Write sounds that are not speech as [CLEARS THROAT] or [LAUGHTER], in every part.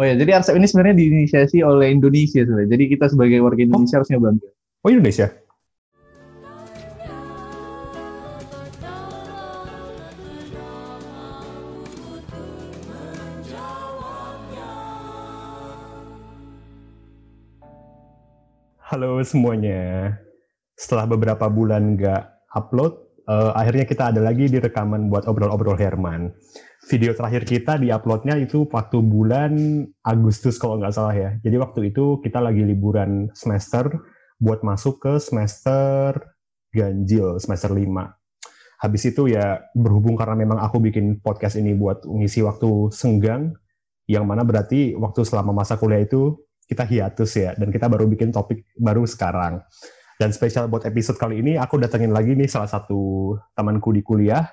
Oh ya, jadi Arsep ini sebenarnya diinisiasi oleh Indonesia sebenarnya. Jadi kita sebagai warga Indonesia oh. harusnya bangga. Oh Indonesia? Halo semuanya. Setelah beberapa bulan nggak upload, uh, akhirnya kita ada lagi di rekaman buat obrol-obrol Herman. Video terakhir kita di uploadnya itu waktu bulan Agustus kalau nggak salah ya. Jadi waktu itu kita lagi liburan semester buat masuk ke semester ganjil, semester 5. Habis itu ya berhubung karena memang aku bikin podcast ini buat ngisi waktu senggang, yang mana berarti waktu selama masa kuliah itu kita hiatus ya dan kita baru bikin topik baru sekarang. Dan spesial buat episode kali ini aku datengin lagi nih salah satu temanku di kuliah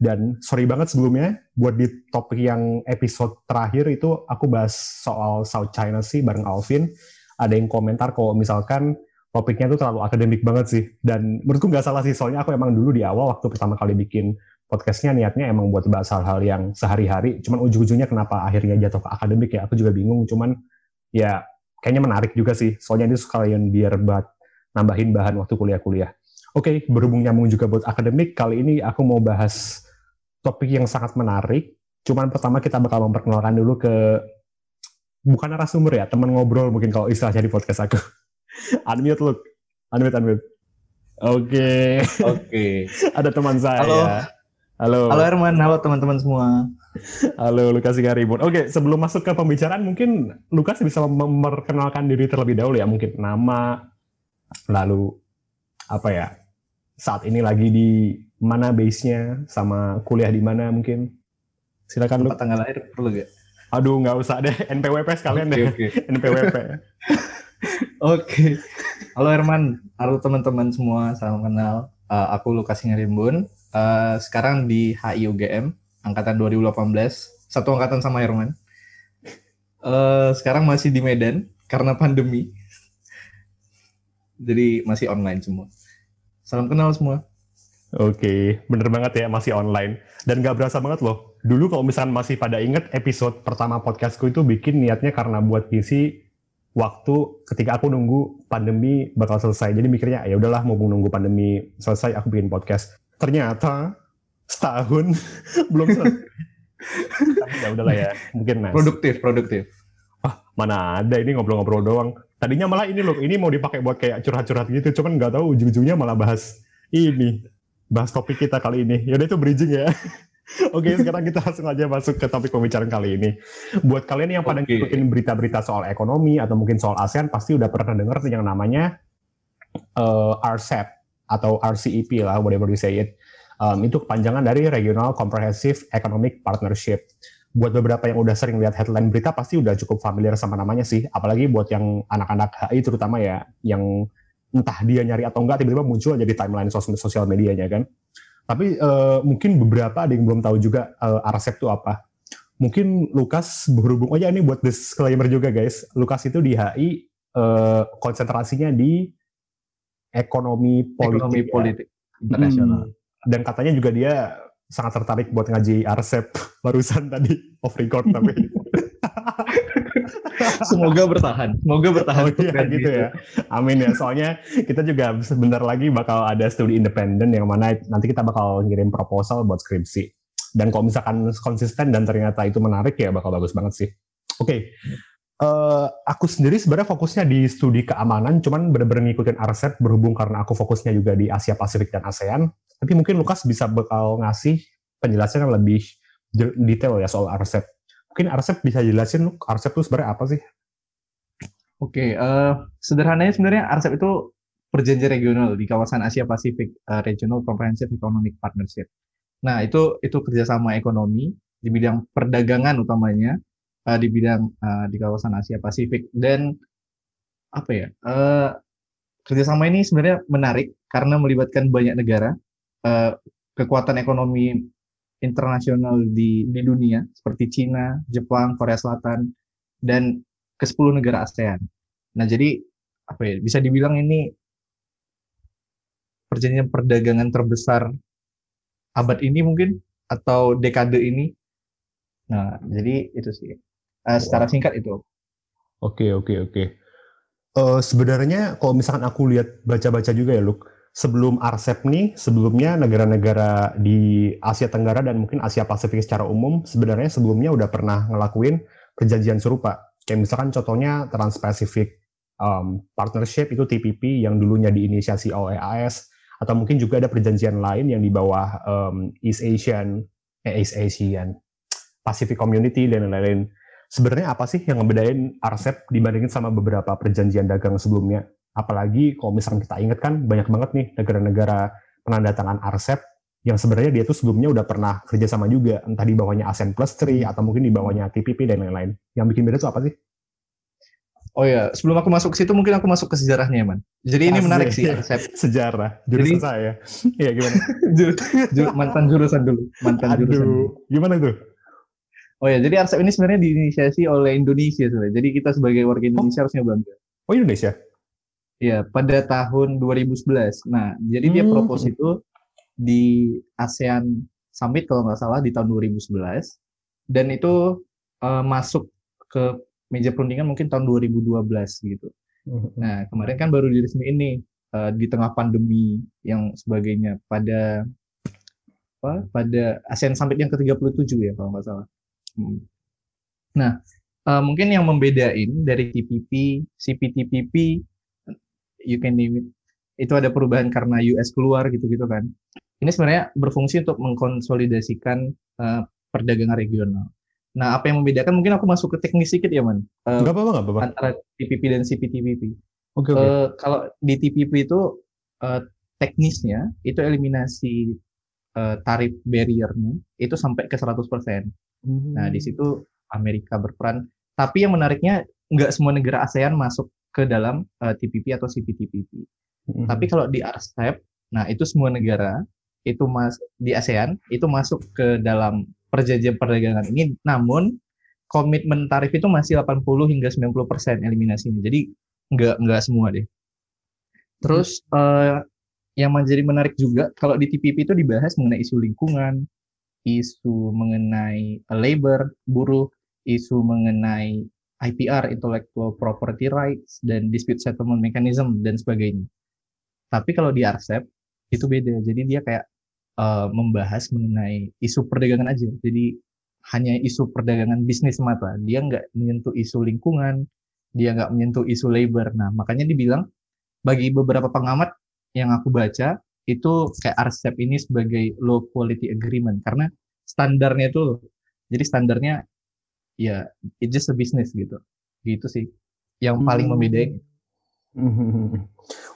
dan sorry banget sebelumnya buat di topik yang episode terakhir itu aku bahas soal South China sih bareng Alvin. Ada yang komentar kalau misalkan topiknya itu terlalu akademik banget sih. Dan menurutku nggak salah sih, soalnya aku emang dulu di awal waktu pertama kali bikin podcastnya niatnya emang buat bahas hal-hal yang sehari-hari. Cuman ujung-ujungnya kenapa akhirnya jatuh ke akademik ya, aku juga bingung. Cuman ya kayaknya menarik juga sih. Soalnya ini sekalian biar buat nambahin bahan waktu kuliah-kuliah. Oke, okay, berhubung nyambung juga buat akademik, kali ini aku mau bahas topik yang sangat menarik. Cuman pertama kita bakal memperkenalkan dulu ke bukan narasumber ya, teman ngobrol mungkin kalau istilahnya di podcast aku. [LAUGHS] unmute look, unmute unmute. Oke. Okay. Oke. Okay. [LAUGHS] Ada teman saya. Halo. Halo. Halo Herman, halo teman-teman semua. Halo Lukas Garibun. Oke, sebelum masuk ke pembicaraan mungkin Lukas bisa memperkenalkan diri terlebih dahulu ya, mungkin nama, lalu apa ya, saat ini lagi di mana base-nya, sama kuliah di mana mungkin. Silakan Lukas. tanggal lahir perlu gak? Aduh, nggak usah deh, [LAUGHS] NPWP sekalian okay, deh, okay. [LAUGHS] NPWP. [LAUGHS] Oke, halo Herman, halo teman-teman semua, salam kenal. Uh, aku Lukas Ngarimbun, uh, sekarang di HI UGM angkatan 2018, satu angkatan sama Herman. Uh, sekarang masih di Medan karena pandemi. Jadi masih online semua. Salam kenal semua. Oke, bener banget ya masih online. Dan gak berasa banget loh. Dulu kalau misalnya masih pada inget episode pertama podcastku itu bikin niatnya karena buat ngisi waktu ketika aku nunggu pandemi bakal selesai. Jadi mikirnya ya udahlah mau nunggu pandemi selesai aku bikin podcast. Ternyata setahun [LAUGHS] belum selesai. [LAUGHS] ya udahlah ya, mungkin mas. Produktif, produktif. Ah, mana ada ini ngobrol-ngobrol doang. Tadinya malah ini loh, ini mau dipakai buat kayak curhat-curhat gitu, cuman nggak tahu ujung-ujungnya malah bahas ini, bahas topik kita kali ini. Yaudah itu bridging ya. [LAUGHS] Oke, sekarang kita langsung aja masuk ke topik pembicaraan kali ini. Buat kalian yang pada okay. ngikutin berita-berita soal ekonomi atau mungkin soal ASEAN, pasti udah pernah dengar yang namanya uh, RCEP atau RCEP lah, whatever you say it. Um, itu kepanjangan dari Regional Comprehensive Economic Partnership. Buat beberapa yang udah sering lihat headline berita pasti udah cukup familiar sama namanya sih. Apalagi buat yang anak-anak HI terutama ya, yang entah dia nyari atau enggak tiba-tiba muncul jadi timeline sos sosial medianya kan. Tapi uh, mungkin beberapa ada yang belum tahu juga uh, RCEP itu apa. Mungkin Lukas berhubung, oh ya ini buat disclaimer juga guys, Lukas itu di HI uh, konsentrasinya di ekonomi politik, ekonomi politik ya. internasional. Hmm dan katanya juga dia sangat tertarik buat ngaji arsep [LAUGHS] barusan tadi off record tapi. [LAUGHS] Semoga bertahan semoga bertahan oh, iya, gitu, gitu ya. Amin ya. Soalnya kita juga sebentar lagi bakal ada studi independen yang mana nanti kita bakal ngirim proposal buat skripsi. Dan kalau misalkan konsisten dan ternyata itu menarik ya bakal bagus banget sih. Oke okay. Uh, aku sendiri sebenarnya fokusnya di studi keamanan, cuman bener-bener ngikutin RCEP berhubung karena aku fokusnya juga di Asia Pasifik dan ASEAN. Tapi mungkin Lukas bisa bakal ngasih penjelasan yang lebih detail ya soal RCEP. Mungkin RCEP bisa jelasin, RCEP itu sebenarnya apa sih? Oke, uh, sederhananya sebenarnya RCEP itu perjanjian regional di kawasan Asia Pasifik, uh, Regional Comprehensive Economic Partnership. Nah, itu itu kerjasama ekonomi di bidang perdagangan utamanya, uh, di bidang uh, di kawasan Asia Pasifik dan apa ya uh, kerjasama ini sebenarnya menarik karena melibatkan banyak negara uh, kekuatan ekonomi internasional di di dunia seperti Cina, Jepang, Korea Selatan dan ke 10 negara ASEAN. Nah, jadi apa ya bisa dibilang ini perjanjian perdagangan terbesar abad ini mungkin atau dekade ini. Nah, jadi itu sih. uh, secara singkat itu. Oke, oke, oke. Uh, sebenarnya kalau misalkan aku lihat baca-baca juga ya, Luk, sebelum RCEP nih, sebelumnya negara-negara di Asia Tenggara dan mungkin Asia Pasifik secara umum, sebenarnya sebelumnya udah pernah ngelakuin perjanjian serupa. Kayak misalkan contohnya Trans-Pacific um, Partnership itu TPP yang dulunya diinisiasi oleh AS, atau mungkin juga ada perjanjian lain yang di bawah um, East Asian, eh, East Asian, Pacific Community dan lain-lain. Sebenarnya apa sih yang ngebedain RCEP dibandingin sama beberapa perjanjian dagang sebelumnya? Apalagi kalau misalnya kita ingat kan banyak banget nih negara-negara penandatangan RCEP yang sebenarnya dia tuh sebelumnya udah pernah kerjasama juga, entah di bawahnya ASEAN Plus 3 atau mungkin di bawahnya TPP dan lain-lain. Yang bikin beda tuh apa sih? Oh ya, sebelum aku masuk ke situ mungkin aku masuk ke sejarahnya, Man. Jadi ini Asli. menarik sih RCEP. [LAUGHS] Sejarah, jurusan Jadi, saya. Iya gimana? [LAUGHS] jur, jur, mantan jurusan dulu, mantan Aduh, jurusan. Gimana tuh? Oh ya, jadi RCEP ini sebenarnya diinisiasi oleh Indonesia sebenarnya. Jadi kita sebagai warga Indonesia oh. harusnya bangga. Oh Indonesia? Iya, pada tahun 2011. Nah, jadi hmm. dia propose itu di ASEAN Summit kalau nggak salah di tahun 2011 dan itu uh, masuk ke meja perundingan mungkin tahun 2012 gitu. Hmm. Nah, kemarin kan baru diresmi ini uh, di tengah pandemi yang sebagainya pada apa? Pada ASEAN Summit yang ke-37 ya kalau nggak salah. Hmm. Nah, uh, mungkin yang membedain dari TPP, CPTPP you can name it itu ada perubahan karena US keluar gitu-gitu kan. Ini sebenarnya berfungsi untuk mengkonsolidasikan uh, perdagangan regional. Nah, apa yang membedakan mungkin aku masuk ke teknis sedikit ya, Man. Uh, gak apa-apa, gak apa-apa. Antara TPP dan CPTPP. Oke, okay, okay. Uh, kalau di TPP itu uh, teknisnya itu eliminasi uh, tarif barriernya itu sampai ke 100%. Hmm. Nah, di situ Amerika berperan. Tapi yang menariknya nggak semua negara ASEAN masuk ke dalam uh, eh, TPP atau CPTPP. Mm-hmm. Tapi kalau di RCEP, nah itu semua negara itu mas di ASEAN itu masuk ke dalam perjanjian perdagangan ini, namun komitmen tarif itu masih 80 hingga 90 persen eliminasinya. Jadi nggak nggak semua deh. Terus hmm. uh, yang menjadi menarik juga kalau di TPP itu dibahas mengenai isu lingkungan, isu mengenai labor, buruh, isu mengenai IPR, Intellectual Property Rights, dan Dispute Settlement Mechanism, dan sebagainya. Tapi kalau di RCEP, itu beda. Jadi dia kayak uh, membahas mengenai isu perdagangan aja. Jadi hanya isu perdagangan bisnis semata. Dia nggak menyentuh isu lingkungan, dia nggak menyentuh isu labor. Nah, makanya dibilang, bagi beberapa pengamat yang aku baca, itu kayak RCEP ini sebagai low quality agreement. Karena standarnya itu, jadi standarnya ya it's just a business gitu gitu sih yang paling hmm. membedain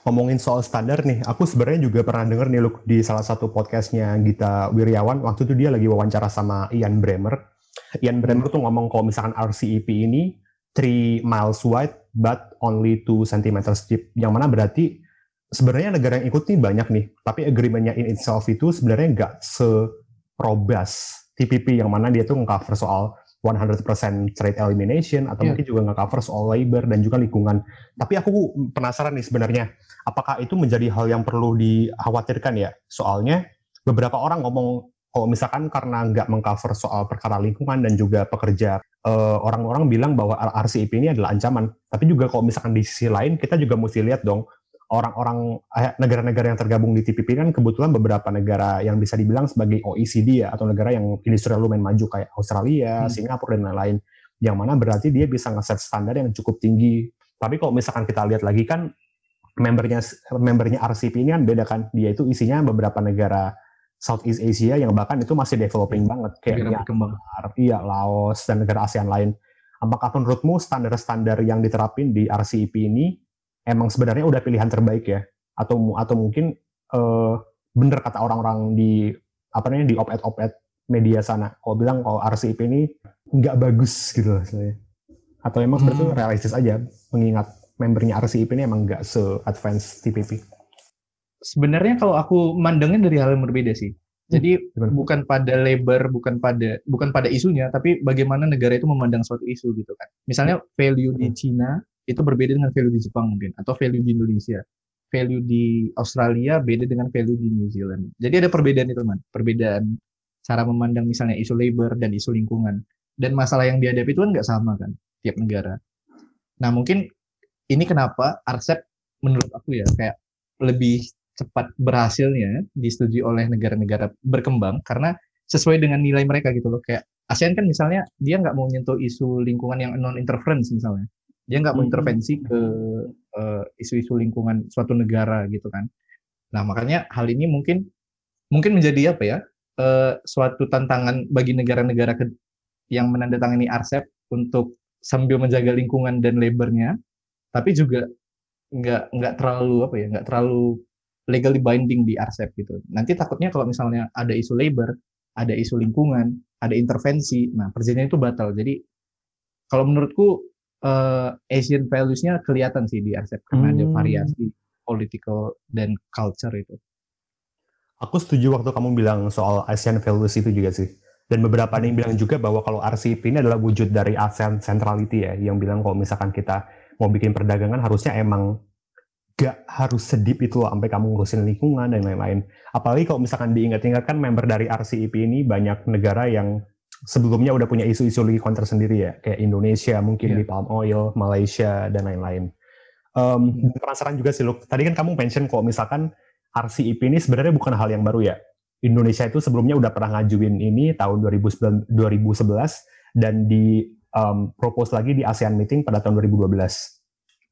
Ngomongin soal standar nih, aku sebenarnya juga pernah denger nih Luke di salah satu podcastnya Gita Wiryawan. Waktu itu dia lagi wawancara sama Ian Bremer. Ian Bremer tuh ngomong kalau misalkan RCEP ini 3 miles wide but only 2 cm deep. Yang mana berarti sebenarnya negara yang ikut nih banyak nih, tapi agreementnya in itself itu sebenarnya nggak serobas TPP yang mana dia tuh nge-cover soal 100% trade elimination atau yeah. mungkin juga nggak cover soal labor dan juga lingkungan. Tapi aku penasaran nih sebenarnya, apakah itu menjadi hal yang perlu dikhawatirkan ya? Soalnya beberapa orang ngomong kalau misalkan karena nggak mengcover soal perkara lingkungan dan juga pekerja, eh, orang-orang bilang bahwa RCEP ini adalah ancaman. Tapi juga kalau misalkan di sisi lain kita juga mesti lihat dong orang-orang eh, negara-negara yang tergabung di TPP kan kebetulan beberapa negara yang bisa dibilang sebagai OECD ya atau negara yang industrial lumayan maju kayak Australia, hmm. Singapura dan lain-lain yang mana berarti dia bisa ngeset standar yang cukup tinggi. Tapi kalau misalkan kita lihat lagi kan membernya membernya RCP ini kan beda kan dia itu isinya beberapa negara Southeast Asia yang bahkan itu masih developing banget kayak Myanmar, iya Laos dan negara ASEAN lain. Apakah menurutmu standar-standar yang diterapin di RCEP ini emang sebenarnya udah pilihan terbaik ya atau atau mungkin uh, bener kata orang-orang di apa namanya di opet-opet media sana kalau bilang kalau RCEP ini nggak bagus gitu saya atau emang hmm. sebetulnya realistis aja mengingat membernya RCEP ini emang nggak se-advance TPP sebenarnya kalau aku mandangnya dari hal yang berbeda sih jadi hmm, bukan pada labor, bukan pada bukan pada isunya, tapi bagaimana negara itu memandang suatu isu gitu kan. Misalnya value di hmm. Cina itu berbeda dengan value di Jepang mungkin atau value di Indonesia. Value di Australia beda dengan value di New Zealand. Jadi ada perbedaan itu man. Perbedaan cara memandang misalnya isu labor dan isu lingkungan. Dan masalah yang dihadapi itu kan nggak sama kan tiap negara. Nah mungkin ini kenapa RCEP menurut aku ya kayak lebih cepat berhasilnya disetujui oleh negara-negara berkembang karena sesuai dengan nilai mereka gitu loh. Kayak ASEAN kan misalnya dia nggak mau nyentuh isu lingkungan yang non interference misalnya dia nggak mau hmm. intervensi ke uh, isu-isu lingkungan suatu negara gitu kan nah makanya hal ini mungkin mungkin menjadi apa ya uh, suatu tantangan bagi negara-negara yang menandatangani RCEP untuk sambil menjaga lingkungan dan labornya tapi juga nggak nggak terlalu apa ya nggak terlalu legally binding di RCEP gitu. Nanti takutnya kalau misalnya ada isu labor, ada isu lingkungan, ada intervensi, nah perjanjian itu batal. Jadi kalau menurutku uh, Asian values-nya kelihatan sih di RCEP karena hmm. ada variasi political dan culture itu. Aku setuju waktu kamu bilang soal Asian values itu juga sih. Dan beberapa yang bilang juga bahwa kalau RCEP ini adalah wujud dari ASEAN centrality ya, yang bilang kalau misalkan kita mau bikin perdagangan harusnya emang gak harus sedip itu loh sampai kamu ngurusin lingkungan dan lain-lain. Apalagi kalau misalkan diingat-ingat kan member dari RCEP ini banyak negara yang sebelumnya udah punya isu-isu lingkungan tersendiri ya, kayak Indonesia mungkin yeah. di palm oil, Malaysia dan lain-lain. Um, hmm. Penasaran juga sih, loh. Tadi kan kamu mention kok misalkan RCEP ini sebenarnya bukan hal yang baru ya. Indonesia itu sebelumnya udah pernah ngajuin ini tahun 2011 dan di um, propose lagi di ASEAN meeting pada tahun 2012.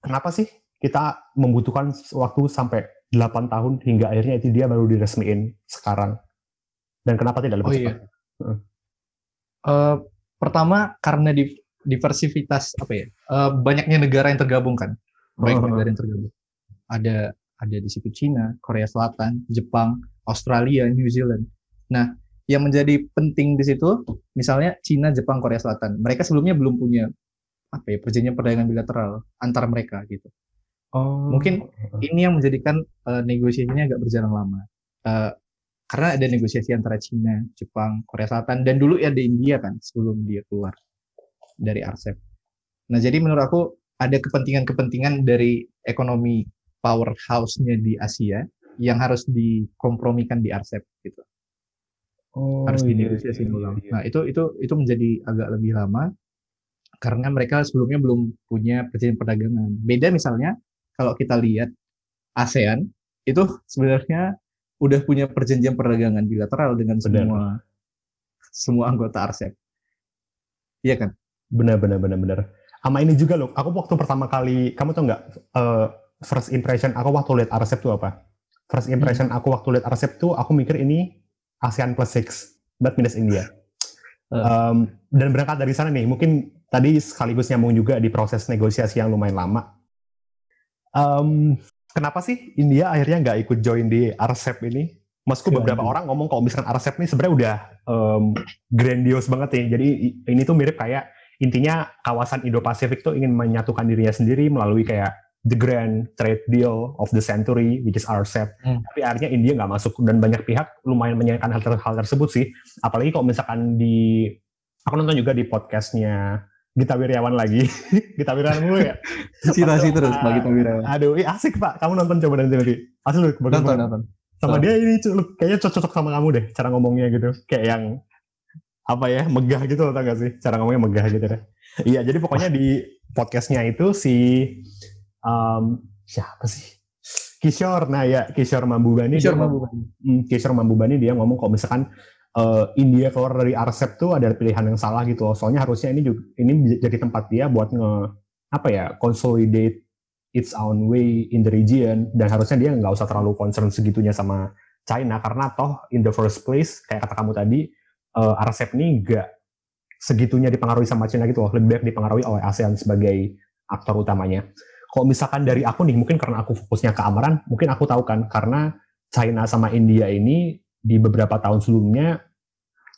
Kenapa sih kita membutuhkan waktu sampai 8 tahun hingga akhirnya itu dia baru diresmiin sekarang. Dan kenapa tidak lebih oh, cepat? Iya. Uh. Uh, pertama karena di, diversitas apa ya? Uh, banyaknya negara yang tergabung kan. Banyak uh, negara yang tergabung. Ada ada di situ Cina, Korea Selatan, Jepang, Australia, New Zealand. Nah, yang menjadi penting di situ misalnya Cina, Jepang, Korea Selatan. Mereka sebelumnya belum punya apa ya perjanjian perdagangan bilateral antar mereka gitu. Oh. Mungkin ini yang menjadikan uh, negosiasinya agak berjalan lama. Uh, karena ada negosiasi antara Cina, Jepang, Korea Selatan, dan dulu ya di India kan sebelum dia keluar dari RCEP. Nah jadi menurut aku ada kepentingan-kepentingan dari ekonomi powerhouse-nya di Asia yang harus dikompromikan di RCEP gitu. Oh, harus iya, dinegosiasi iya, iya, ulang. Iya. Nah itu itu itu menjadi agak lebih lama karena mereka sebelumnya belum punya perjanjian perdagangan. Beda misalnya kalau kita lihat ASEAN itu sebenarnya udah punya perjanjian perdagangan bilateral dengan benar. semua semua anggota RCEP. Iya kan? Benar benar benar benar. Sama ini juga loh, aku waktu pertama kali, kamu tau nggak, uh, first impression aku waktu lihat RCEP itu apa? First impression hmm. aku waktu lihat RCEP tuh, aku mikir ini ASEAN plus six, that means India. Um, dan berangkat dari sana nih, mungkin tadi sekaligus nyambung juga di proses negosiasi yang lumayan lama um, kenapa sih India akhirnya nggak ikut join di RCEP ini? Masku beberapa orang ngomong kalau misalkan RCEP ini sebenarnya udah um, grandios banget ya. Jadi ini tuh mirip kayak intinya kawasan Indo-Pasifik tuh ingin menyatukan dirinya sendiri melalui kayak the grand trade deal of the century, which is RCEP. Hmm. Tapi akhirnya India nggak masuk dan banyak pihak lumayan menyayangkan hal, hal tersebut sih. Apalagi kalau misalkan di aku nonton juga di podcastnya Gita Wirjawan lagi. [LAUGHS] Gita Wirjawan mulu ya. [LAUGHS] Cita-cita terus Pak Gita Wirjawan. Aduh, eh, asik Pak. Kamu nonton coba nanti nanti. Asli lu. Nonton, nonton. Sama dia ini kayaknya cocok sama kamu deh. Cara ngomongnya gitu. Kayak yang apa ya megah gitu loh tau gak sih cara ngomongnya megah gitu deh iya jadi pokoknya di podcastnya itu si um, siapa sih Kishore nah ya Kishore Mambubani Kishore Mambubani hmm, Kishore Mambubani dia ngomong kalau misalkan uh, India keluar dari RCEP tuh ada pilihan yang salah gitu loh. Soalnya harusnya ini juga ini jadi tempat dia buat nge apa ya consolidate its own way in the region dan harusnya dia nggak usah terlalu concern segitunya sama China karena toh in the first place kayak kata kamu tadi uh, RCEP ini nggak segitunya dipengaruhi sama China gitu loh lebih banyak dipengaruhi oleh ASEAN sebagai aktor utamanya. Kalau misalkan dari aku nih mungkin karena aku fokusnya ke amaran mungkin aku tahu kan karena China sama India ini di beberapa tahun sebelumnya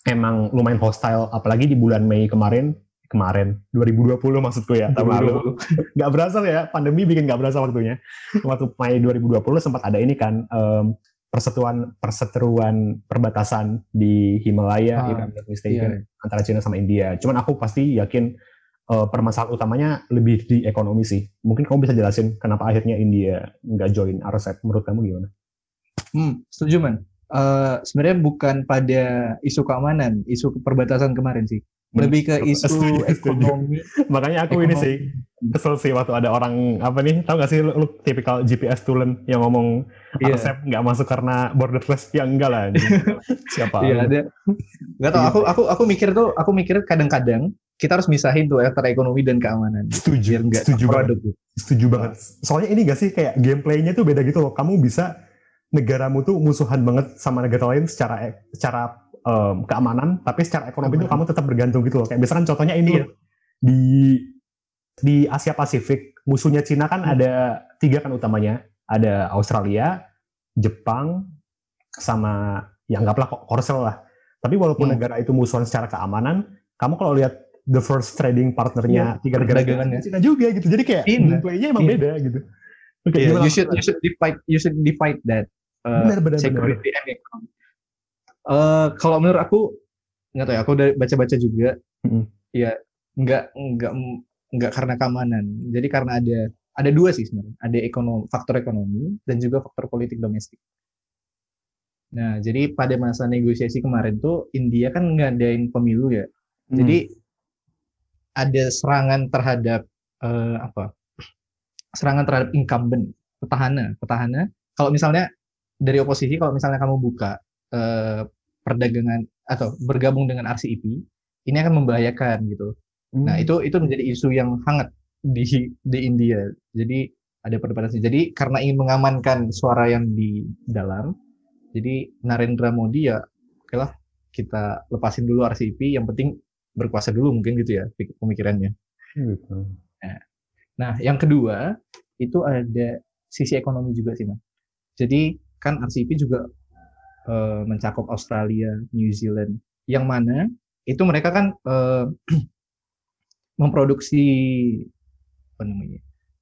emang lumayan hostile apalagi di bulan Mei kemarin kemarin 2020 maksudku ya tahun lalu. nggak berasa ya pandemi bikin nggak berasa waktunya. Waktu Mei 2020 sempat ada ini kan um, persetuan perseteruan perbatasan di Himalaya ah, iya. antara China sama India. Cuman aku pasti yakin uh, permasalahan utamanya lebih di ekonomi sih. Mungkin kamu bisa jelasin kenapa akhirnya India nggak join RCEP? Menurut kamu gimana? Hmm, setuju man uh, sebenarnya bukan pada isu keamanan, isu perbatasan kemarin sih. lebih ke isu ekonomi. [LAUGHS] Makanya aku ekonomi. ini sih kesel sih waktu ada orang apa nih, tahu gak sih lu, lu tipikal GPS tulen yang ngomong yeah. Arsep nggak masuk karena borderless ya enggak lah. [LAUGHS] Siapa? Iya ada. Gak tau. Aku aku aku mikir tuh, aku mikir kadang-kadang kita harus misahin tuh antara ekonomi dan keamanan. Setuju. Biar setuju banget. Setuju banget. Soalnya ini gak sih kayak gameplaynya tuh beda gitu loh. Kamu bisa negaramu tuh musuhan banget sama negara lain secara secara um, keamanan, tapi secara ekonomi itu kamu tetap bergantung gitu loh. Kayak misalkan contohnya ini iya. di di Asia Pasifik musuhnya Cina kan hmm. ada tiga kan utamanya, ada Australia, Jepang, sama ya anggaplah Korsel lah. Tapi walaupun hmm. negara itu musuhan secara keamanan, kamu kalau lihat the first trading partnernya yeah, tiga negara Cina juga gitu. Jadi kayak gameplaynya emang yeah. beda gitu. Okay, yeah, you should you should divide you should divide that uh, benar, benar, security benar. and economy. Uh, kalau menurut aku nggak tahu ya, aku udah baca-baca juga, mm-hmm. ya nggak nggak nggak karena keamanan. Jadi karena ada ada dua sih sebenarnya, ada ekonomi, faktor ekonomi dan juga faktor politik domestik. Nah, jadi pada masa negosiasi kemarin tuh India kan ngadain pemilu ya. Hmm. Jadi ada serangan terhadap uh, apa? Serangan terhadap incumbent, petahana, petahana. Kalau misalnya dari oposisi, kalau misalnya kamu buka uh, perdagangan atau bergabung dengan RCEP ini akan membahayakan gitu. Nah, hmm. Nah itu itu menjadi isu yang hangat di di India. Jadi ada perdebatan Jadi karena ingin mengamankan suara yang di dalam, jadi Narendra Modi ya, oke lah kita lepasin dulu RCEP. Yang penting berkuasa dulu mungkin gitu ya pemikirannya. Gitu. Nah, nah yang kedua itu ada sisi ekonomi juga sih mas. Jadi kan RCEP juga uh, mencakup Australia, New Zealand, yang mana itu mereka kan uh, [CLEARS THROAT] memproduksi apa namanya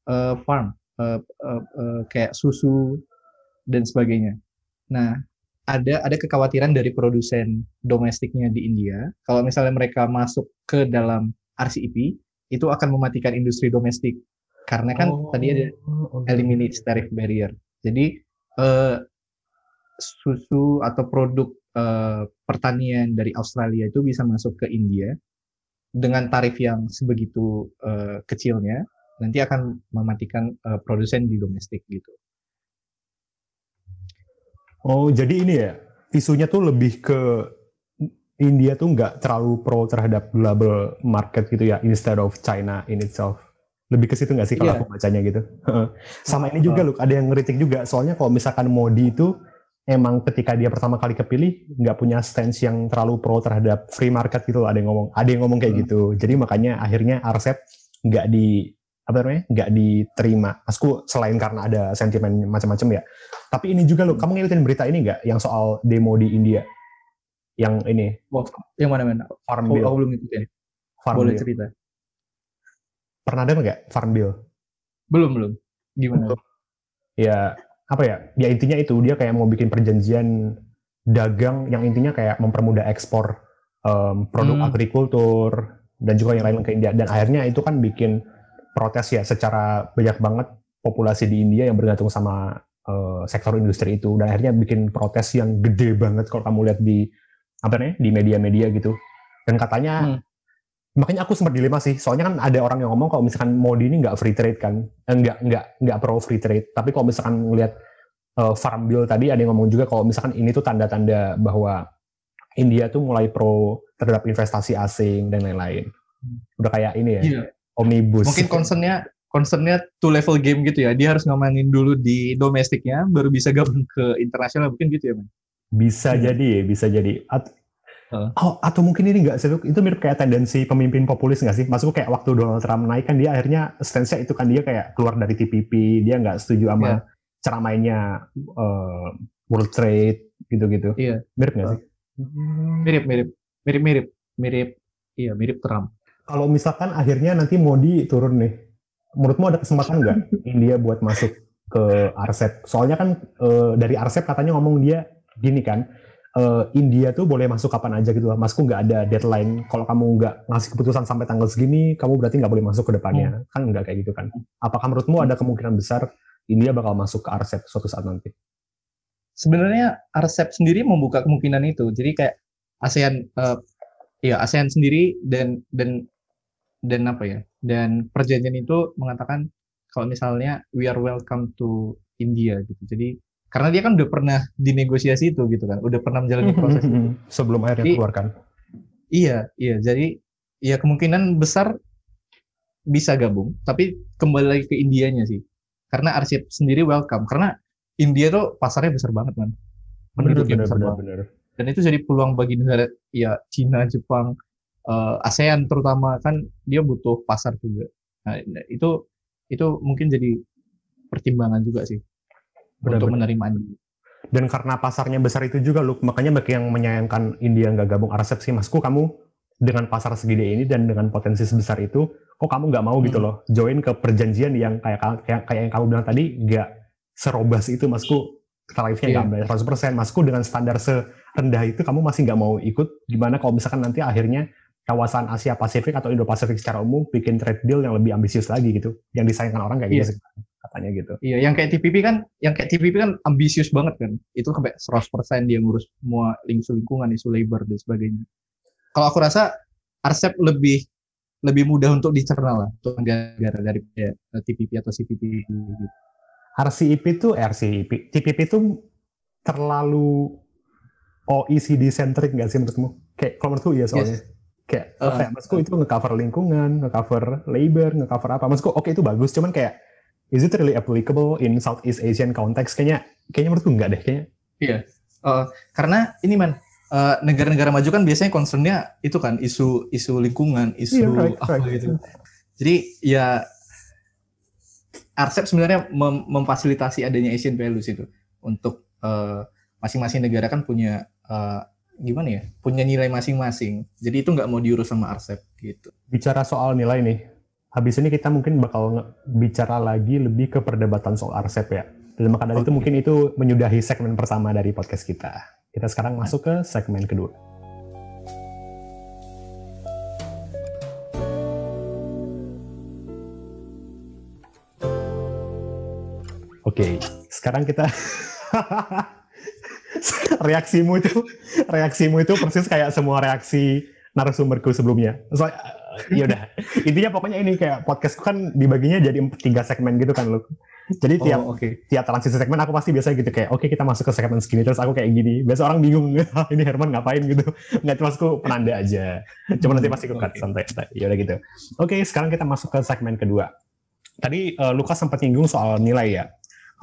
uh, farm uh, uh, uh, kayak susu dan sebagainya. Nah ada ada kekhawatiran dari produsen domestiknya di India kalau misalnya mereka masuk ke dalam RCEP itu akan mematikan industri domestik karena kan oh, tadi ada eliminate tariff barrier. Jadi uh, susu atau produk uh, pertanian dari Australia itu bisa masuk ke India dengan tarif yang sebegitu uh, kecilnya nanti akan mematikan uh, produsen di domestik gitu. Oh jadi ini ya isunya tuh lebih ke India tuh nggak terlalu pro terhadap global market gitu ya instead of China in itself lebih ke situ nggak sih kalau yeah. aku bacanya gitu. Sama ini juga loh, ada yang ngeritik juga. Soalnya kalau misalkan Modi itu emang ketika dia pertama kali kepilih nggak punya stance yang terlalu pro terhadap free market gitu ada yang ngomong ada yang ngomong kayak hmm. gitu. Jadi makanya akhirnya Arcep nggak di apa namanya nggak diterima. Masku selain karena ada sentimen macam-macam ya. Tapi ini juga lo kamu ngikutin berita ini nggak? Yang soal demo di India? Yang ini? Oh, yang mana mana farm bill. oh, belum ngikutin. Farm boleh bill. cerita pernah ada nggak farm bill belum belum. Gimana? Ya apa ya? Ya intinya itu. Dia kayak mau bikin perjanjian dagang yang intinya kayak mempermudah ekspor um, produk hmm. agrikultur dan juga yang lain ke India. Dan akhirnya itu kan bikin protes ya secara banyak banget populasi di India yang bergantung sama uh, sektor industri itu. Dan akhirnya bikin protes yang gede banget kalau kamu lihat di apa nih di media-media gitu. Dan katanya hmm makanya aku sempat dilema sih. Soalnya kan ada orang yang ngomong kalau misalkan Modi ini nggak free trade kan. Eh, nggak nggak nggak pro free trade. Tapi kalau misalkan ngelihat uh, farm bill tadi ada yang ngomong juga kalau misalkan ini tuh tanda-tanda bahwa India tuh mulai pro terhadap investasi asing dan lain-lain. Udah kayak ini ya yeah. omnibus. Mungkin concernnya concernnya two level game gitu ya. Dia harus ngamanin dulu di domestiknya baru bisa gabung ke internasional. Mungkin gitu ya man bisa yeah. jadi bisa jadi Oh, atau mungkin ini enggak sih, itu mirip kayak tendensi pemimpin populis nggak sih? Maksudku kayak waktu Donald Trump naik kan dia akhirnya stance itu kan dia kayak keluar dari TPP, dia nggak setuju sama yeah. cara mainnya uh, World Trade gitu-gitu. Iya. Mirip nggak sih? Mirip, mirip, mirip, mirip, mirip. Iya, mirip Trump. Kalau misalkan akhirnya nanti Modi turun nih, menurutmu ada kesempatan nggak [LAUGHS] India buat masuk ke RCEP? Soalnya kan uh, dari RCEP katanya ngomong dia gini kan, uh, India tuh boleh masuk kapan aja gitu lah. Masku nggak ada deadline. Kalau kamu nggak ngasih keputusan sampai tanggal segini, kamu berarti nggak boleh masuk ke depannya. Hmm. Kan nggak kayak gitu kan. Apakah menurutmu ada kemungkinan besar India bakal masuk ke RCEP suatu saat nanti? Sebenarnya RCEP sendiri membuka kemungkinan itu. Jadi kayak ASEAN uh, ya ASEAN sendiri dan dan dan apa ya? Dan perjanjian itu mengatakan kalau misalnya we are welcome to India gitu. Jadi karena dia kan udah pernah dinegosiasi itu gitu kan, udah pernah menjalani proses itu. sebelum akhirnya Jadi- keluarkan. Iya, iya. Jadi ya kemungkinan besar bisa gabung, tapi kembali lagi ke Indianya sih. Karena Arsip sendiri welcome, karena India tuh pasarnya besar banget man. Penduduknya besar banget. bener. Dan itu jadi peluang bagi negara ya Cina, Jepang, eh, ASEAN terutama kan dia butuh pasar juga. Nah, itu itu mungkin jadi pertimbangan juga sih untuk Benar-benar. menerima India. Dan karena pasarnya besar itu juga, Luke, makanya bagi yang menyayangkan India nggak gabung RCEP sih, masku kamu dengan pasar segede ini dan dengan potensi sebesar itu, kok kamu nggak mau gitu Hmm. loh, join ke perjanjian yang kayak kayak, kayak yang kamu bilang tadi, nggak serobas itu, masku tarifnya Iya. nggak ambil 100%, masku dengan standar serendah itu, kamu masih nggak mau ikut, gimana kalau misalkan nanti akhirnya kawasan Asia Pasifik atau Indo Pasifik secara umum bikin trade deal yang lebih ambisius lagi gitu, yang disayangkan orang kayak Iya. gitu sih, katanya gitu. Iya, yang kayak TPP kan, yang kayak TPP kan ambisius banget kan. Itu sampai 100% dia ngurus semua isu lingkungan, isu labor dan sebagainya. Kalau aku rasa RCEP lebih lebih mudah untuk dicerna lah untuk negara dari kayak TPP atau CPTPP gitu. RCEP itu RCEP, TPP itu terlalu OECD centric nggak sih menurutmu? Kayak kalau menurutku iya soalnya. Kayak Uh, apa ya, maksudku itu nge-cover lingkungan, nge-cover labor, nge-cover apa. Maksudku oke itu bagus, cuman kayak is it really applicable in Southeast Asian context? Kayaknya kayaknya menurutku nggak deh kayaknya. Eh, karena ini man eh, negara-negara maju kan biasanya concernnya itu kan isu isu lingkungan, isu Iya, right, apa right. gitu. Jadi ya RCEP sebenarnya mem- memfasilitasi adanya Asian values itu untuk eh, masing-masing negara kan punya eh, gimana ya, punya nilai masing-masing. Jadi itu nggak mau diurus sama RCEP gitu. Bicara soal nilai nih, habis ini kita mungkin bakal bicara lagi lebih ke perdebatan soal RCEP ya. Dan maka dari itu Oke. mungkin itu menyudahi segmen pertama dari podcast kita. Kita sekarang masuk ke segmen kedua. Oke, sekarang kita [LAUGHS] reaksimu itu reaksimu itu persis kayak semua reaksi narasumberku sebelumnya. So, ya udah. Intinya pokoknya ini kayak podcastku kan dibaginya jadi tiga segmen gitu kan, lu. Jadi tiap Oh, oke. tiap transisi segmen aku pasti biasa gitu kayak oke kita masuk ke segmen segini. Terus aku kayak gini. Biasa orang bingung [LAUGHS] "Ah, ini Herman ngapain? gitu. Nggak cuma aku penanda aja. Cuma nanti pasti aku cut Oke. santai ya udah gitu. Oke sekarang kita masuk ke segmen kedua. Tadi eh, Lukas sempat nyinggung soal nilai ya.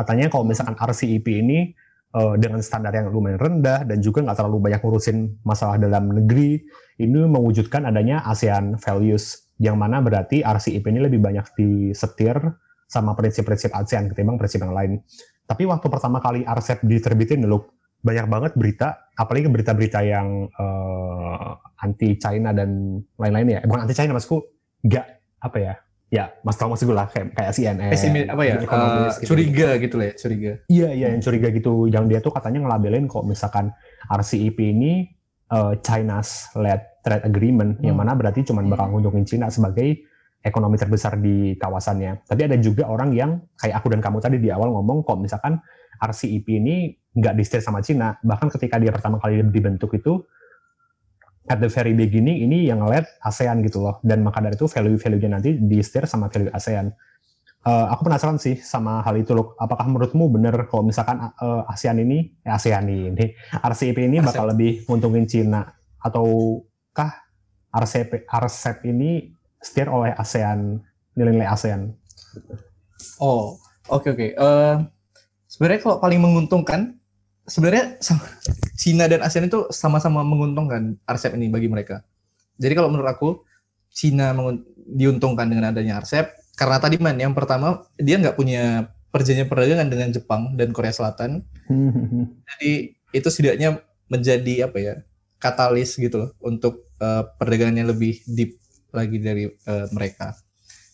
Katanya kalau misalkan RCEP ini eh, dengan standar yang lumayan rendah dan juga nggak terlalu banyak ngurusin masalah dalam negeri ini mewujudkan adanya ASEAN values yang mana berarti RCEP ini lebih banyak disetir sama prinsip-prinsip ASEAN ketimbang prinsip yang lain. Tapi waktu pertama kali RCEP diterbitin dulu banyak banget berita, apalagi berita-berita yang eh, anti China dan lain-lain ya. Bukan anti China maksudku, nggak apa ya? Ya, mas tahu maksud gue lah kayak, kayak CNN. Pesimis apa ya? Eh, gitu. curiga gitu lah ya, curiga. Iya, iya yang curiga gitu. Yang dia tuh katanya ngelabelin kok misalkan RCEP ini eh, China's led trade agreement, yang Hmm. mana berarti cuma bakal nguntungin Cina sebagai ekonomi terbesar di kawasannya. Tapi ada juga orang yang kayak aku dan kamu tadi di awal ngomong kok misalkan RCEP ini nggak di sama Cina. Bahkan ketika dia pertama kali dibentuk itu at the very beginning ini yang led ASEAN gitu loh. Dan maka dari itu value-value-nya nanti di sama value ASEAN. Eh, aku penasaran sih sama hal itu loh. Apakah menurutmu benar kalau misalkan eh, ASEAN ini, eh, ASEAN ini, RCEP ini [LAUGHS] bakal lebih nguntungin Cina ataukah RCEP, RCEP ini steer oleh ASEAN, nilai-nilai ASEAN? Oh, oke oke. Eh, sebenarnya kalau paling menguntungkan, sebenarnya Cina dan ASEAN itu sama-sama menguntungkan RCEP ini bagi mereka. Jadi kalau menurut aku, Cina diuntungkan dengan adanya RCEP karena tadi man, yang pertama dia nggak punya perjanjian perdagangan dengan Jepang dan Korea Selatan. [LAUGHS] Jadi itu setidaknya menjadi apa ya katalis gitu loh untuk eh, perdagangan yang lebih deep lagi dari eh, mereka.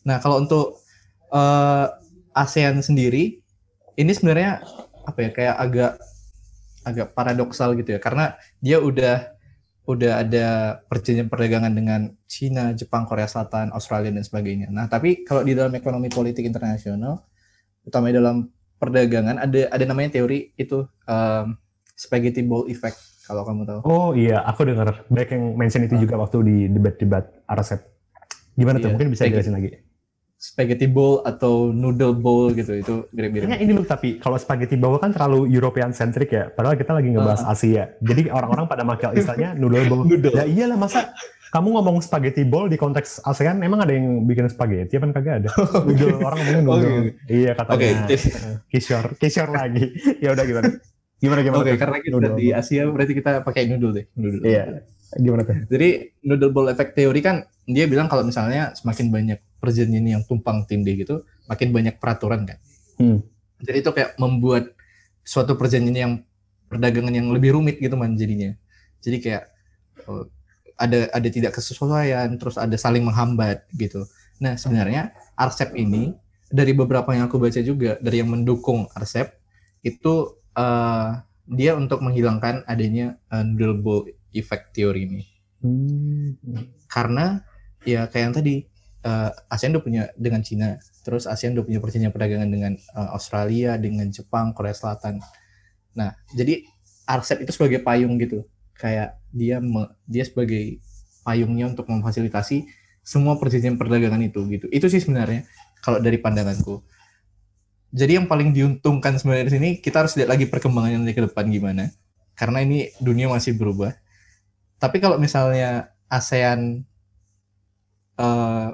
Nah kalau untuk eh, ASEAN sendiri ini sebenarnya apa ya kayak agak agak paradoksal gitu ya karena dia udah udah ada perjanjian perdagangan dengan Cina, Jepang, Korea Selatan, Australia dan sebagainya. Nah tapi kalau di dalam ekonomi politik internasional, utamanya dalam perdagangan ada ada namanya teori itu um, spaghetti ball effect Kalau kamu tahu. Oh iya, aku dengar banyak yang mention itu juga waktu di debat-debat RSEP. Gimana tuh? Iya, Mungkin bisa jelasin lagi. Spaghetti bowl atau noodle bowl gitu itu mirip-mirip. Kayaknya ini loh tapi kalau spaghetti bowl kan terlalu European centric ya. Padahal kita lagi ngebahas Asia. Jadi orang-orang pada makai istilahnya [LAUGHS] noodle bowl. Noodle. Ya iyalah masa kamu ngomong spaghetti bowl di konteks ASEAN emang ada yang bikin spaghetti apa kagak ada? [LAUGHS] Noodle orang ngomongnya noodle. Oke. Iya katanya. Oke, jadi- Kishore, Kishore lagi. [LAUGHS] ya udah gimana? Gimana gimana? Oke, tuh? karena kita Noodle di. Asia berarti kita pakai noodle deh. Noodle. Iya. Gimana tuh? Jadi noodle bowl effect teori kan dia bilang kalau misalnya semakin banyak perjanjian yang tumpang tindih gitu, makin banyak peraturan kan. Hmm. Jadi itu kayak membuat suatu perjanjian yang perdagangan yang lebih rumit gitu man jadinya. Jadi kayak oh, ada ada tidak kesesuaian, terus ada saling menghambat gitu. Nah sebenarnya RCEP ini dari beberapa yang aku baca juga dari yang mendukung RCEP itu eh, dia untuk menghilangkan adanya eh, noodle bowl effect teori ini Hmm. karena ya kayak yang tadi eh, ASEAN udah punya dengan Cina, terus ASEAN udah punya perjanjian perdagangan dengan eh, Australia, dengan Jepang, Korea Selatan. Nah, jadi RCEP itu sebagai payung gitu, kayak dia me- dia sebagai payungnya untuk memfasilitasi semua perjanjian perdagangan itu gitu. Itu sih sebenarnya kalau dari pandanganku. Jadi yang paling diuntungkan sebenarnya di sini kita harus lihat lagi perkembangannya ke depan gimana. Karena ini dunia masih berubah. Tapi kalau misalnya ASEAN eh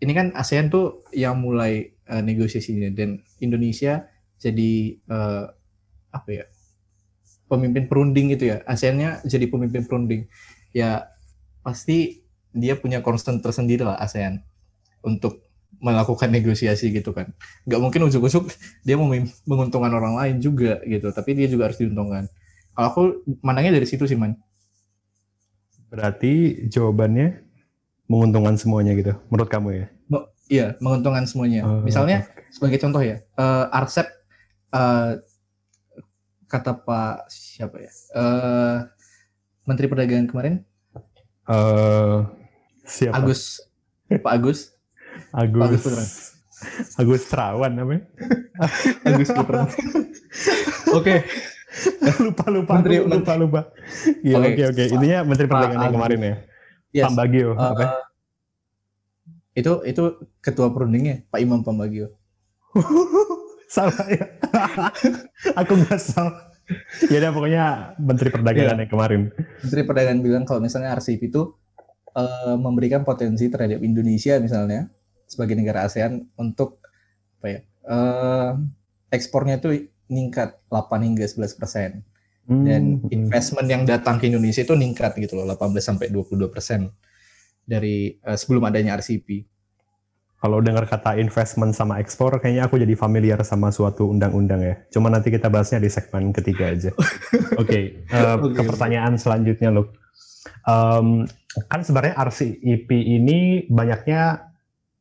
ini kan ASEAN tuh yang mulai eh, negosiasinya dan Indonesia jadi eh, apa ya pemimpin perunding gitu ya. ASEAN-nya jadi pemimpin perunding. Ya pasti dia punya concern tersendiri lah ASEAN untuk melakukan negosiasi gitu kan. Nggak mungkin ujuk-ujuk dia mau menguntungkan orang lain juga gitu tapi dia juga harus diuntungkan. Kalau aku mandangnya dari situ sih man. Berarti jawabannya menguntungkan semuanya gitu, menurut kamu ya? Iya, menguntungkan semuanya. Oh, Misalnya sebagai contoh ya, eh RCEP eh, kata Pak siapa ya? Eh Menteri Perdagangan kemarin Eh, siapa? Agus Pak Agus Agus. Agus Putra. Agus Terawan namanya. [LAUGHS] Agus Putra. Oke, [LAUGHS] lupa lupa Menteri- lupa lupa. Iya Oke. oke. Intinya Menteri Pak Perdagangan kemarin ya. Yes. Pambagio Eh, apa? eh, itu itu ketua perundingnya Pak Imam Pambagio. [LAUGHS] salah ya. [LAUGHS] Aku nggak salah. Ya udah pokoknya Menteri Perdagangan yang kemarin. Menteri Perdagangan bilang kalau misalnya RCEP itu eh, memberikan potensi terhadap Indonesia misalnya sebagai negara ASEAN untuk apa ya? eh, ekspornya itu meningkat 8 hingga 11 persen dan Hmm. investment yang datang ke Indonesia itu meningkat gitu loh 18 sampai 22 persen dari eh, sebelum adanya RCEP. Kalau dengar kata investment sama ekspor, kayaknya aku jadi familiar sama suatu undang-undang ya. Cuma nanti kita bahasnya di segmen ketiga aja. [LAUGHS] Oke, eh, Oke, ke pertanyaan selanjutnya, Luke. Em, kan sebenarnya RCEP ini banyaknya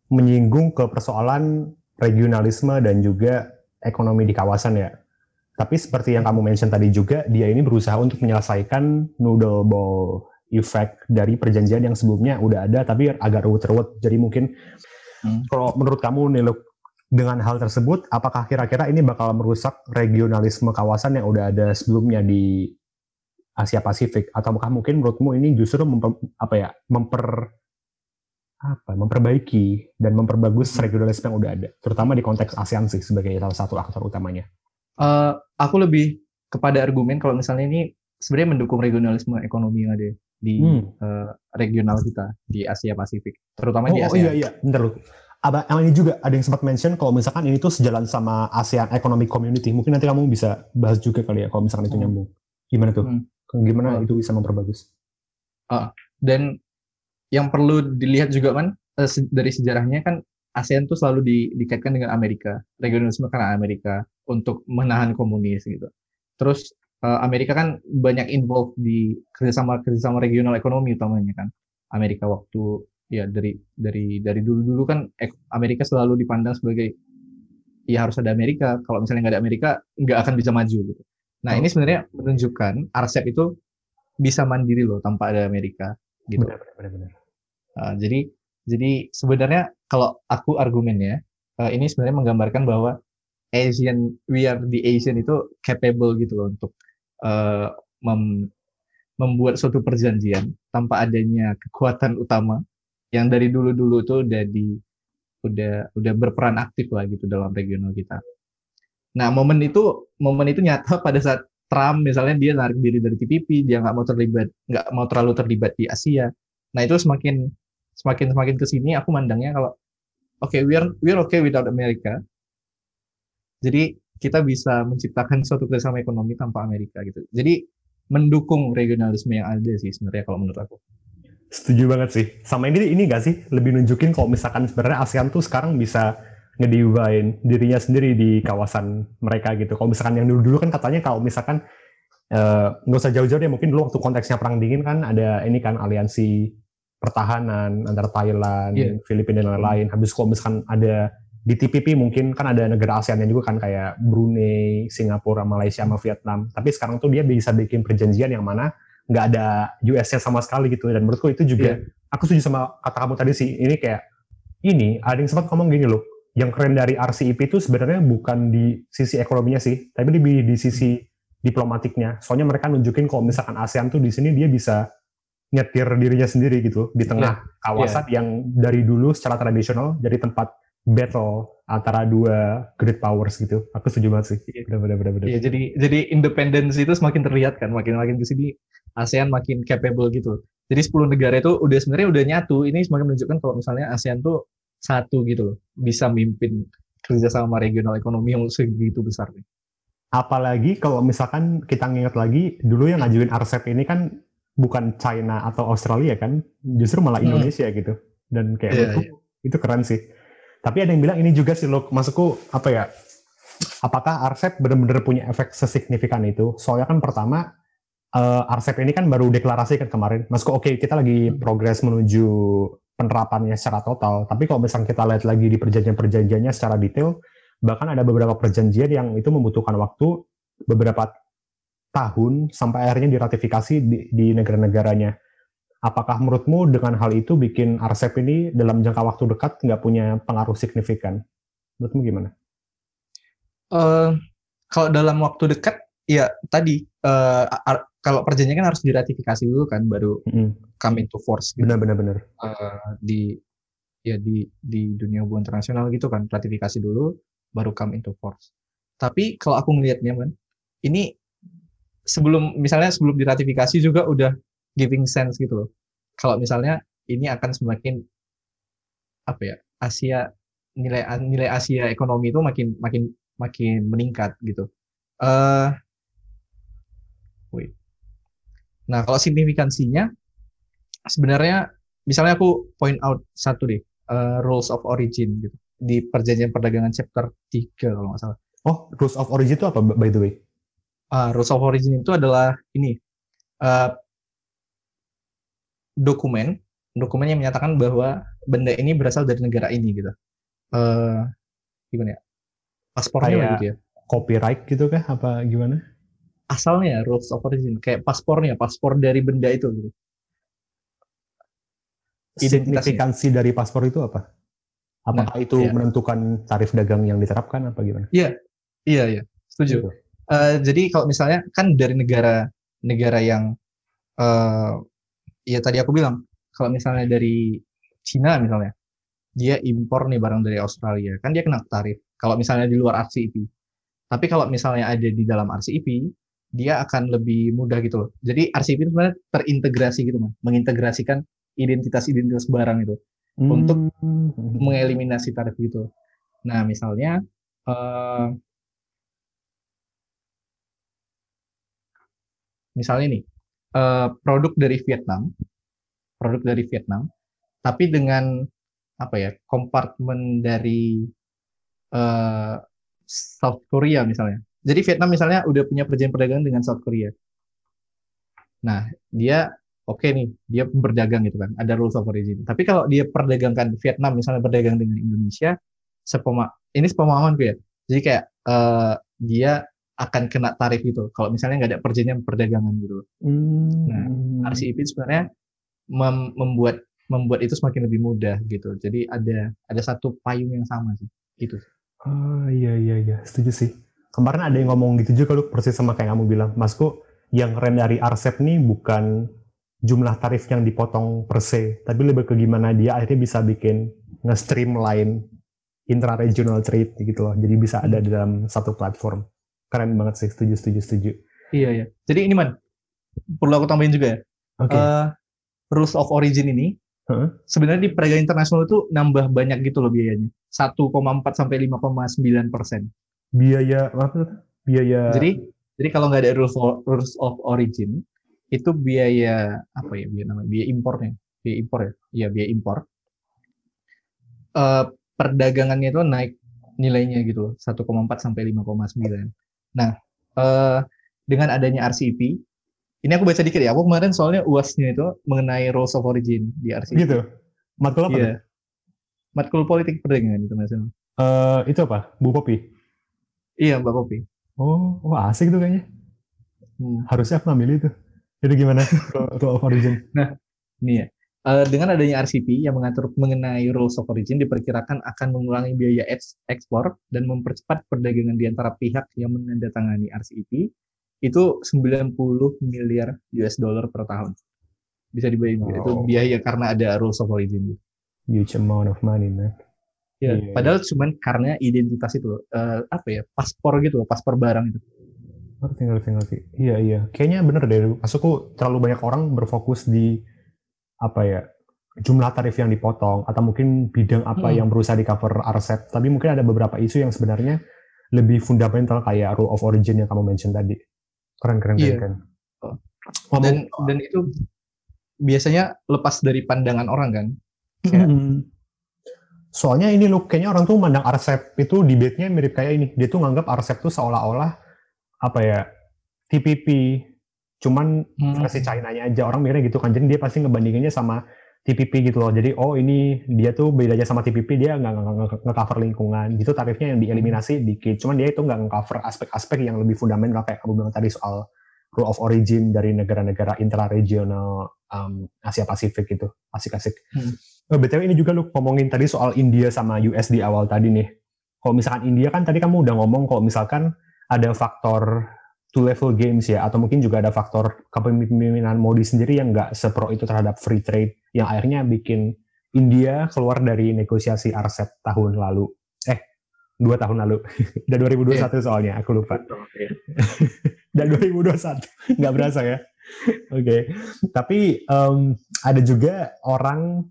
menyinggung ke persoalan regionalisme dan juga ekonomi di kawasan ya. Tapi seperti yang kamu mention tadi juga, dia ini berusaha untuk menyelesaikan noodle ball effect dari perjanjian yang sebelumnya udah ada tapi agak ruwet-ruwet. Jadi mungkin Hmm. kalau menurut kamu nih dengan hal tersebut, apakah kira-kira ini bakal merusak regionalisme kawasan yang udah ada sebelumnya di Asia Pasifik, ataukah mungkin menurutmu ini justru memper, apa ya, memper apa, memperbaiki dan memperbagus regionalisme yang udah ada, terutama di konteks ASEAN sih sebagai salah satu aktor utamanya. Eh, aku lebih kepada argumen kalau misalnya ini sebenarnya mendukung regionalisme ekonomi yang ada di Hmm. eh, regional kita di Asia Pasifik, terutama di Oh, oh iya iya, bentar lu. Apa yang ini juga ada yang sempat mention kalau misalkan ini tuh sejalan sama ASEAN Economic Community. Mungkin nanti kamu bisa bahas juga kali ya kalau misalkan itu Hmm. nyambung. Gimana tuh? Hmm. Gimana Oh. itu bisa memperbagus? Dan yang perlu dilihat juga kan se- dari sejarahnya kan ASEAN tuh selalu di- dikaitkan dengan Amerika, regionalisme karena Amerika untuk menahan komunis gitu. Terus eh, Amerika kan banyak involved di kerjasama kerjasama regional ekonomi utamanya kan. Amerika waktu ya dari dari dari dulu dulu kan Amerika selalu dipandang sebagai ya harus ada Amerika. Kalau misalnya nggak ada Amerika nggak akan bisa maju gitu. Nah Oh. ini sebenarnya menunjukkan RCEP itu bisa mandiri loh tanpa ada Amerika gitu. Benar, benar, benar. Uh, jadi jadi sebenarnya kalau aku argumennya uh, ini sebenarnya menggambarkan bahwa Asian we are the Asian itu capable gitu loh untuk uh, mem, membuat suatu perjanjian tanpa adanya kekuatan utama yang dari dulu-dulu tuh udah di udah udah berperan aktif lah gitu dalam regional kita. Nah momen itu momen itu nyata [LAUGHS] pada saat Trump misalnya dia narik diri dari TPP, dia nggak mau terlibat nggak mau terlalu terlibat di Asia. Nah itu semakin semakin semakin ke sini aku mandangnya kalau oke okay, we are we are okay without America. Jadi kita bisa menciptakan suatu kerjasama ekonomi tanpa Amerika gitu. Jadi mendukung regionalisme yang ada sih sebenarnya kalau menurut aku. Setuju banget sih. Sama ini ini gak sih lebih nunjukin kalau misalkan sebenarnya ASEAN tuh sekarang bisa ngediubahin dirinya sendiri di kawasan mereka gitu. Kalau misalkan yang dulu-dulu kan katanya kalau misalkan eh, nggak uh, usah jauh-jauh ya mungkin dulu waktu konteksnya perang dingin kan ada ini kan aliansi pertahanan antara Thailand, yeah. Filipina dan lain-lain. Habis kalau misalkan ada di TPP mungkin kan ada negara ASEAN yang juga kan kayak Brunei, Singapura, Malaysia, sama Vietnam. Tapi sekarang tuh dia bisa bikin perjanjian yang mana nggak ada US-nya sama sekali gitu. Dan menurutku itu juga, yeah. aku setuju sama kata kamu tadi sih, ini kayak, ini ada yang sempat ngomong gini loh, yang keren dari RCEP itu sebenarnya bukan di sisi ekonominya sih, tapi lebih di sisi diplomatiknya. Soalnya mereka nunjukin kalau misalkan ASEAN tuh di sini dia bisa nyetir dirinya sendiri gitu di tengah yeah. kawasan yeah. yang dari dulu secara tradisional jadi tempat battle antara dua great powers gitu. Aku setuju banget sih. Benar, benar, benar, benar. Iya, jadi jadi independensi itu semakin terlihat kan, makin makin ke sini ASEAN makin capable gitu. Jadi 10 negara itu udah sebenarnya udah nyatu. Ini semakin menunjukkan kalau misalnya ASEAN tuh satu gitu loh, bisa mimpin kerjasama regional ekonomi yang segitu besar nih. Apalagi kalau misalkan kita nginget lagi, dulu yang ngajuin RCEP ini kan bukan China atau Australia kan, justru malah hmm. Indonesia hmm. gitu. Dan kayak yeah, itu, yeah. itu keren sih tapi ada yang bilang ini juga sih lo masukku apa ya? Apakah RCEP benar-benar punya efek sesignifikan itu? Soalnya kan pertama uh, RCEP ini kan baru deklarasi kan kemarin. Masukku oke okay, kita lagi progres menuju penerapannya secara total. Tapi kalau misalnya kita lihat lagi di perjanjian-perjanjiannya secara detail, bahkan ada beberapa perjanjian yang itu membutuhkan waktu beberapa tahun sampai akhirnya diratifikasi di, di negara-negaranya. Apakah menurutmu dengan hal itu bikin RCEP ini dalam jangka waktu dekat nggak punya pengaruh signifikan? Menurutmu gimana? Uh, kalau dalam waktu dekat, ya tadi uh, kalau perjanjian kan harus diratifikasi dulu kan, baru mm come into force. Gitu. Benar, benar, benar. Uh, di ya di di dunia hubungan internasional gitu kan, ratifikasi dulu, baru come into force. Tapi kalau aku melihatnya, man, ini sebelum misalnya sebelum diratifikasi juga udah giving sense gitu loh. Kalau misalnya ini akan semakin apa ya Asia nilai nilai Asia ekonomi itu makin makin makin meningkat gitu. Uh, wait. Nah kalau signifikansinya sebenarnya misalnya aku point out satu deh uh, rules of origin gitu di perjanjian perdagangan chapter 3 kalau nggak salah. Oh, rules of origin itu apa by the way? Uh, rules of origin itu adalah ini uh, dokumen dokumen yang menyatakan bahwa benda ini berasal dari negara ini gitu. Uh, gimana ya? Paspornya kayak gitu ya. Copyright gitu kah apa gimana? Asalnya rules of origin kayak paspornya, paspor dari benda itu gitu. Signifikansi dari paspor itu apa? Apakah nah, itu iya. menentukan tarif dagang yang diterapkan apa gimana? Iya, iya, iya, setuju. Uh, jadi kalau misalnya kan dari negara negara yang uh, ya tadi aku bilang kalau misalnya dari Cina misalnya dia impor nih barang dari Australia kan dia kena tarif kalau misalnya di luar RCEP tapi kalau misalnya ada di dalam RCEP dia akan lebih mudah gitu loh. Jadi RCEP itu sebenarnya terintegrasi gitu mah mengintegrasikan identitas-identitas barang itu hmm. untuk mengeliminasi tarif gitu. Nah misalnya uh, misalnya nih uh, produk dari Vietnam, produk dari Vietnam, tapi dengan apa ya kompartemen dari uh, South Korea misalnya. Jadi Vietnam misalnya udah punya perjanjian perdagangan dengan South Korea. Nah dia oke okay nih dia berdagang gitu kan, ada rules of origin. Tapi kalau dia perdagangkan Vietnam misalnya berdagang dengan Indonesia, sepema ini sepemahaman ya. Jadi kayak uh, dia akan kena tarif gitu kalau misalnya nggak ada perjanjian perdagangan gitu. Hmm. Nah, RCEP sebenarnya mem membuat membuat itu semakin lebih mudah gitu. Jadi ada ada satu payung yang sama sih gitu. Oh iya iya iya setuju sih. Kemarin ada yang ngomong gitu juga lu persis sama kayak kamu bilang, Masku yang keren dari RCEP nih bukan jumlah tarif yang dipotong per se, tapi lebih ke gimana dia akhirnya bisa bikin nge-streamline intra-regional trade gitu loh. Jadi bisa ada di dalam satu platform. Keren banget sih, setuju, setuju, setuju. Iya, iya. Jadi ini man, perlu aku tambahin juga ya. Oke. Okay. Uh, rules of origin ini Huh? sebenarnya di perdagangan internasional itu nambah banyak gitu loh biayanya. 1,4 sampai 5,9 persen. Biaya apa? Biaya. Jadi jadi kalau nggak ada rules of, rules of origin itu biaya apa ya biaya namanya biaya impornya biaya impor ya iya biaya impor uh, perdagangannya itu naik nilainya gitu loh 1,4 sampai 5,9 nah uh, dengan adanya RCEP ini aku baca dikit ya aku kemarin soalnya uasnya itu mengenai rules of origin di RCEP gitu? Matkul apa iya. matkul politik perdagangan internasional uh, itu apa? Bu Popi iya Mbak Popi oh wah asik tuh kayaknya. Hmm. harusnya aku ambil itu. Itu gimana? [LAUGHS] Rule of origin. Nah ini ya. Uh, dengan adanya RCP yang mengatur mengenai rules of origin diperkirakan akan mengurangi biaya ekspor dan mempercepat perdagangan di antara pihak yang menandatangani RCEP itu 90 miliar US dollar per tahun. Bisa dibayangkan wow. itu biaya karena ada rules of origin. Huge amount of money, man. Ya, yeah, padahal yeah. cuman karena identitas itu uh, apa ya? paspor gitu loh, paspor barang itu. Ngerti, ngerti, ngerti. Iya, iya. Kayaknya bener deh. Masukku terlalu banyak orang berfokus di apa ya jumlah tarif yang dipotong atau mungkin bidang apa hmm. yang berusaha di cover RCEP tapi mungkin ada beberapa isu yang sebenarnya lebih fundamental kayak rule of origin yang kamu mention tadi keren keren iya. keren, keren. dan dan itu biasanya lepas dari pandangan orang kan kayak, hmm. soalnya ini loh kayaknya orang tuh mandang RCEP itu debate-nya mirip kayak ini dia tuh nganggap RCEP tuh seolah-olah apa ya TPP Cuman hmm. versi China-nya aja orang mikirnya gitu kan. Jadi dia pasti ngebandinginnya sama TPP gitu loh. Jadi oh ini dia tuh bedanya sama TPP dia nggak nge-cover lingkungan. Gitu tarifnya yang dieliminasi dikit. Cuman dia itu nggak nge-cover aspek-aspek yang lebih fundamental kayak kamu bilang tadi soal rule of origin dari negara-negara intra-regional um, Asia Pasifik gitu. Asik-asik. Hmm. Oh, BTW ini juga lu ngomongin tadi soal India sama US di awal tadi nih. Kalau misalkan India kan tadi kamu udah ngomong kalau misalkan ada faktor two level games ya atau mungkin juga ada faktor kepemimpinan Modi sendiri yang nggak sepro itu terhadap free trade yang akhirnya bikin India keluar dari negosiasi RCEP tahun lalu eh dua tahun lalu dan 2021 yeah. soalnya aku lupa yeah. dan 2021 nggak berasa ya oke okay. tapi um, ada juga orang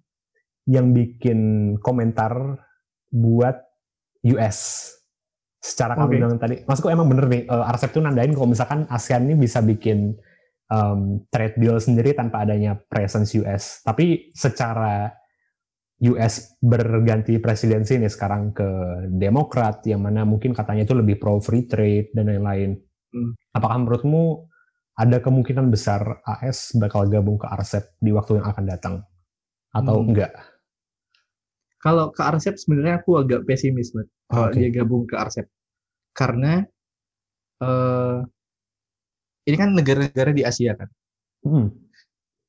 yang bikin komentar buat US secara okay. bilang tadi, maksudku emang bener nih, uh, Arcep tuh nandain kalau misalkan ASEAN ini bisa bikin um, trade deal sendiri tanpa adanya presence US. Tapi secara US berganti presidensi nih sekarang ke Demokrat, yang mana mungkin katanya itu lebih pro free trade dan lain-lain. Hmm. Apakah menurutmu ada kemungkinan besar AS bakal gabung ke RCEP di waktu yang akan datang? Atau hmm. enggak? Kalau ke RCEP sebenarnya aku agak pesimis, banget kalau okay. dia gabung ke RCEP. Karena uh, ini kan negara-negara di Asia kan. Hmm.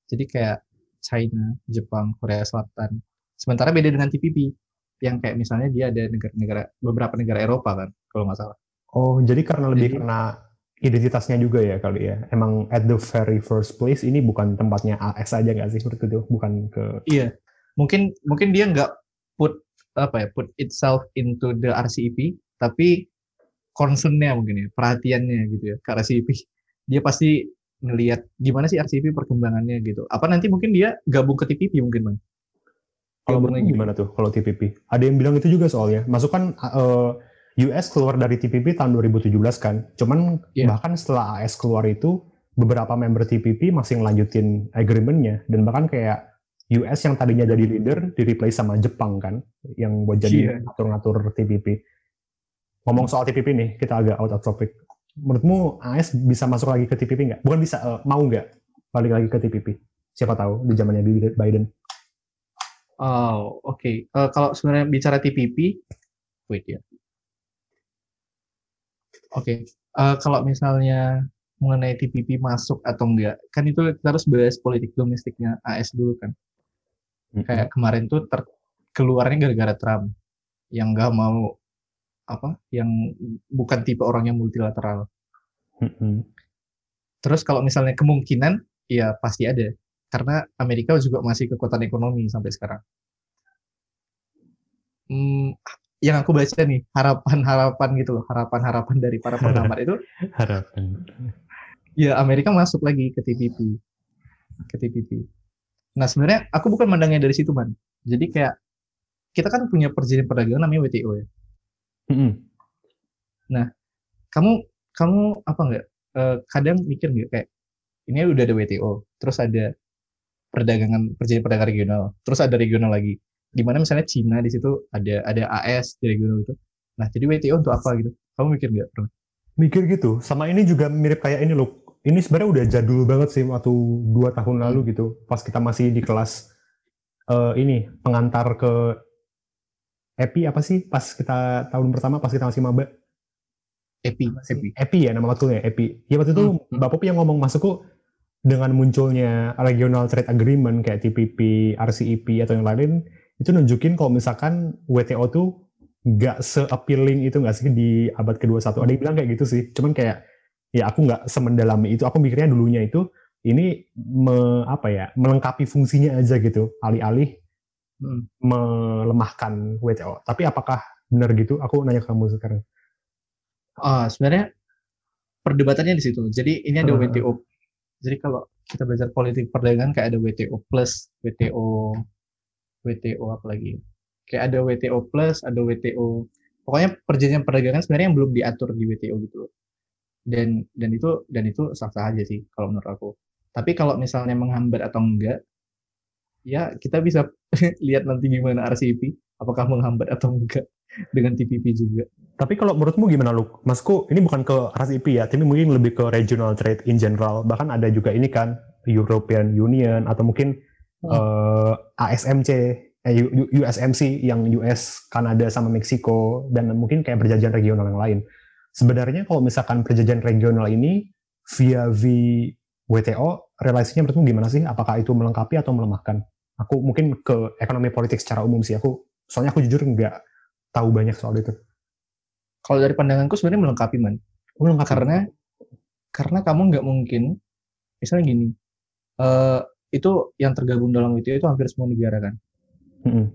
Jadi kayak China, Jepang, Korea Selatan. Sementara beda dengan TPP yang kayak misalnya dia ada negara-negara beberapa negara Eropa kan kalau nggak salah. Oh, jadi karena lebih jadi, karena identitasnya juga ya kali ya. Emang at the very first place ini bukan tempatnya AS aja nggak sih seperti itu, bukan ke Iya. Mungkin mungkin dia nggak put apa ya put itself into the RCEP tapi concernnya mungkin ya perhatiannya gitu ya ke RCEP dia pasti ngelihat gimana sih RCEP perkembangannya gitu. Apa nanti mungkin dia gabung ke TPP mungkin bang? Kalau gitu. gimana tuh kalau TPP ada yang bilang itu juga soalnya. Masuk kan uh, US keluar dari TPP tahun 2017 kan. Cuman yeah. bahkan setelah AS keluar itu beberapa member TPP masih ngelanjutin agreementnya. Dan bahkan kayak US yang tadinya jadi leader di replace sama Jepang kan yang buat jadi yeah. ngatur-ngatur TPP. Ngomong soal TPP nih, kita agak out of topic. Menurutmu AS bisa masuk lagi ke TPP nggak? Bukan bisa, uh, mau nggak balik lagi ke TPP? Siapa tahu di zamannya Biden. Oh, oke. Okay. Uh, eh, kalau sebenarnya bicara TPP, wait ya. Oke, okay. uh, kalau misalnya mengenai TPP masuk atau enggak, kan itu kita harus bahas politik domestiknya AS dulu kan. Kayak kemarin tuh ter keluarnya gara-gara Trump yang nggak mau apa, yang bukan tipe orang yang multilateral. Terus kalau misalnya kemungkinan, ya pasti ada. Karena Amerika juga masih kekuatan ekonomi sampai sekarang. Hmm, yang aku baca nih, harapan-harapan gitu loh, harapan-harapan dari para pengamat itu. [LAUGHS] harapan. Ya Amerika masuk lagi ke TPP. Ke TPP. Nah sebenarnya aku bukan mandangnya dari situ, Man. Jadi kayak kita kan punya perjanjian perdagangan namanya WTO ya. Mm -hmm. Nah, kamu kamu apa enggak uh, kadang mikir nggak kayak ini udah ada WTO, terus ada perdagangan perjanjian perdagangan regional, terus ada regional lagi. Di mana misalnya Cina di situ ada ada AS di regional itu. Nah, jadi WTO untuk apa gitu? Kamu mikir nggak? Mikir gitu. Sama ini juga mirip kayak ini loh. Ini sebenarnya udah jadul banget sih waktu dua tahun lalu hmm. gitu. Pas kita masih di kelas uh, ini pengantar ke EPI apa sih? Pas kita tahun pertama pas kita masih maba. EPI, EPI. EPI ya nama waktunya EPI. Ya waktu itu hmm. hmm. Popi yang ngomong masukku dengan munculnya regional trade agreement kayak TPP, RCEP atau yang lain itu nunjukin kalau misalkan WTO tuh nggak se-appealing itu nggak sih di abad ke-21. Ada yang bilang kayak gitu sih. Cuman kayak ya aku nggak semendalami itu. Aku mikirnya dulunya itu ini me, apa ya melengkapi fungsinya aja gitu. Alih-alih hmm. melemahkan WTO. Tapi apakah benar gitu? Aku nanya ke kamu sekarang. Oh, sebenarnya perdebatannya di situ. Jadi ini ada uh. WTO. Jadi kalau kita belajar politik perdagangan kayak ada WTO plus, WTO, WTO apa lagi? Kayak ada WTO plus, ada WTO. Pokoknya perjanjian perdagangan sebenarnya yang belum diatur di WTO gitu Dan dan itu dan itu sah-sah aja sih kalau menurut aku. Tapi kalau misalnya menghambat atau enggak, ya kita bisa [LAUGHS] lihat nanti gimana RCEP apakah menghambat atau enggak [LAUGHS] dengan TPP juga. Tapi kalau menurutmu gimana lu? Masku ini bukan ke RCEP ya, tapi mungkin lebih ke regional trade in general. Bahkan ada juga ini kan European Union atau mungkin hmm. uh, eh, ASMC, eh, USMC yang US, Kanada sama Meksiko dan mungkin kayak perjanjian regional yang lain. Sebenarnya kalau misalkan perjanjian regional ini via WTO, relasinya menurutmu gimana sih? Apakah itu melengkapi atau melemahkan? Aku mungkin ke ekonomi politik secara umum sih. Aku soalnya aku jujur nggak tahu banyak soal itu. Kalau dari pandanganku sebenarnya melengkapi man. Melengkapi. Karena karena kamu nggak mungkin, misalnya gini, uh, itu yang tergabung dalam WTO itu hampir semua negara kan. Mm-hmm.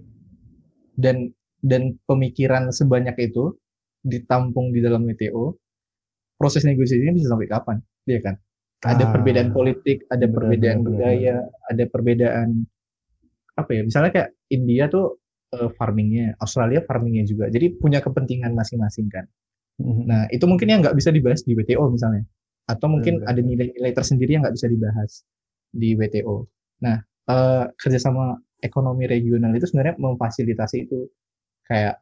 Dan dan pemikiran sebanyak itu ditampung di dalam WTO, proses negosiasinya bisa sampai kapan, dia kan? Ada ah, perbedaan politik, ada bener, perbedaan bener, budaya, bener. ada perbedaan apa ya misalnya kayak India tuh uh, farmingnya Australia farmingnya juga jadi punya kepentingan masing-masing kan mm-hmm. nah itu mungkin yang nggak bisa dibahas di WTO misalnya atau mungkin mm-hmm. ada nilai-nilai tersendiri yang nggak bisa dibahas di WTO nah uh, kerjasama ekonomi regional itu sebenarnya memfasilitasi itu kayak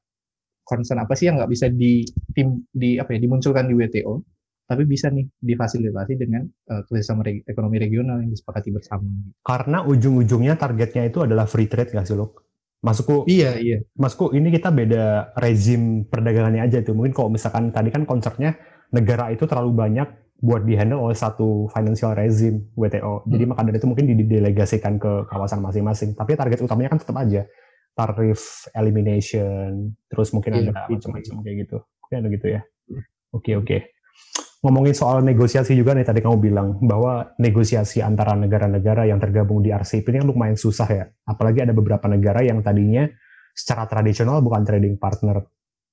concern apa sih yang nggak bisa di tim di apa ya dimunculkan di WTO tapi bisa nih difasilitasi dengan uh, kerjasama re ekonomi regional yang disepakati bersama. Karena ujung-ujungnya targetnya itu adalah free trade nggak sih lo? Masukku, iya iya. Masukku ini kita beda rezim perdagangannya aja tuh. Mungkin kalau misalkan tadi kan konsepnya negara itu terlalu banyak buat dihandle oleh satu financial rezim WTO. Hmm. Jadi maka dari itu mungkin didelegasikan ke kawasan masing-masing. Tapi target utamanya kan tetap aja tarif elimination, terus mungkin iya, ada macam-macam kayak gitu. Kayak gitu ya. Hmm. Oke okay, oke. Okay ngomongin soal negosiasi juga nih tadi kamu bilang bahwa negosiasi antara negara-negara yang tergabung di RCEP ini kan lumayan susah ya. Apalagi ada beberapa negara yang tadinya secara tradisional bukan trading partner.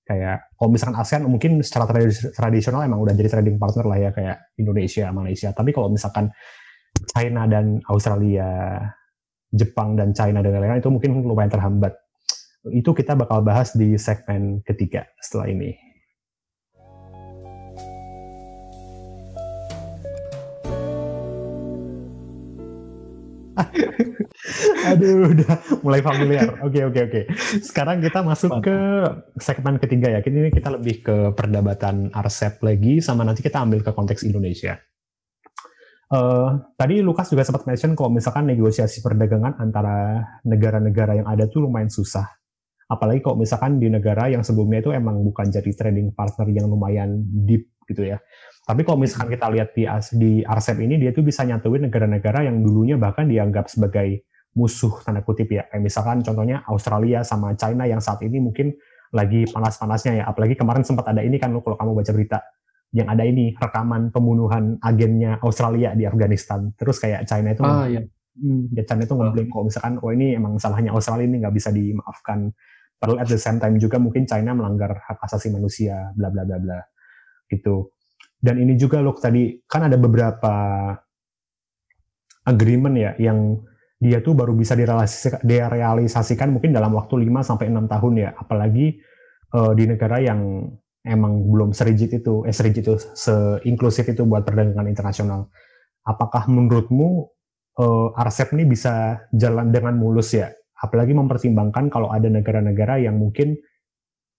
Kayak kalau misalkan ASEAN mungkin secara tradisional emang udah jadi trading partner lah ya kayak Indonesia, Malaysia. Tapi kalau misalkan China dan Australia, Jepang dan China dan lain-lain itu mungkin lumayan terhambat. Itu kita bakal bahas di segmen ketiga setelah ini. [LAUGHS] Aduh, udah mulai familiar. Oke, okay, oke, okay, oke. Okay. Sekarang kita masuk ke segmen ketiga ya. Ini kita lebih ke perdebatan RCEP lagi, sama nanti kita ambil ke konteks Indonesia. Uh, tadi Lukas juga sempat mention kalau misalkan negosiasi perdagangan antara negara-negara yang ada tuh lumayan susah. Apalagi kalau misalkan di negara yang sebelumnya itu emang bukan jadi trading partner yang lumayan deep gitu ya. Tapi kalau misalkan kita lihat di, di RCEP ini, dia tuh bisa nyatuin negara-negara yang dulunya bahkan dianggap sebagai musuh tanda kutip ya. Kayak misalkan contohnya Australia sama China yang saat ini mungkin lagi panas-panasnya ya. Apalagi kemarin sempat ada ini kan lo kalau kamu baca berita yang ada ini rekaman pembunuhan agennya Australia di Afghanistan. Terus kayak China itu Ah, iya. Hmm, ya China itu ngeblame kalau misalkan oh ini emang salahnya Australia ini nggak bisa dimaafkan. Padahal at the same time juga mungkin China melanggar hak asasi manusia, bla bla bla bla gitu. Dan ini juga loh tadi kan ada beberapa agreement ya yang dia tuh baru bisa direalisasikan, mungkin dalam waktu 5 sampai 6 tahun ya. Apalagi eh, di negara yang emang belum serigid itu, eh serigid itu, seinklusif itu buat perdagangan internasional. Apakah menurutmu eh, RCEP ini bisa jalan dengan mulus ya? Apalagi mempertimbangkan kalau ada negara-negara yang mungkin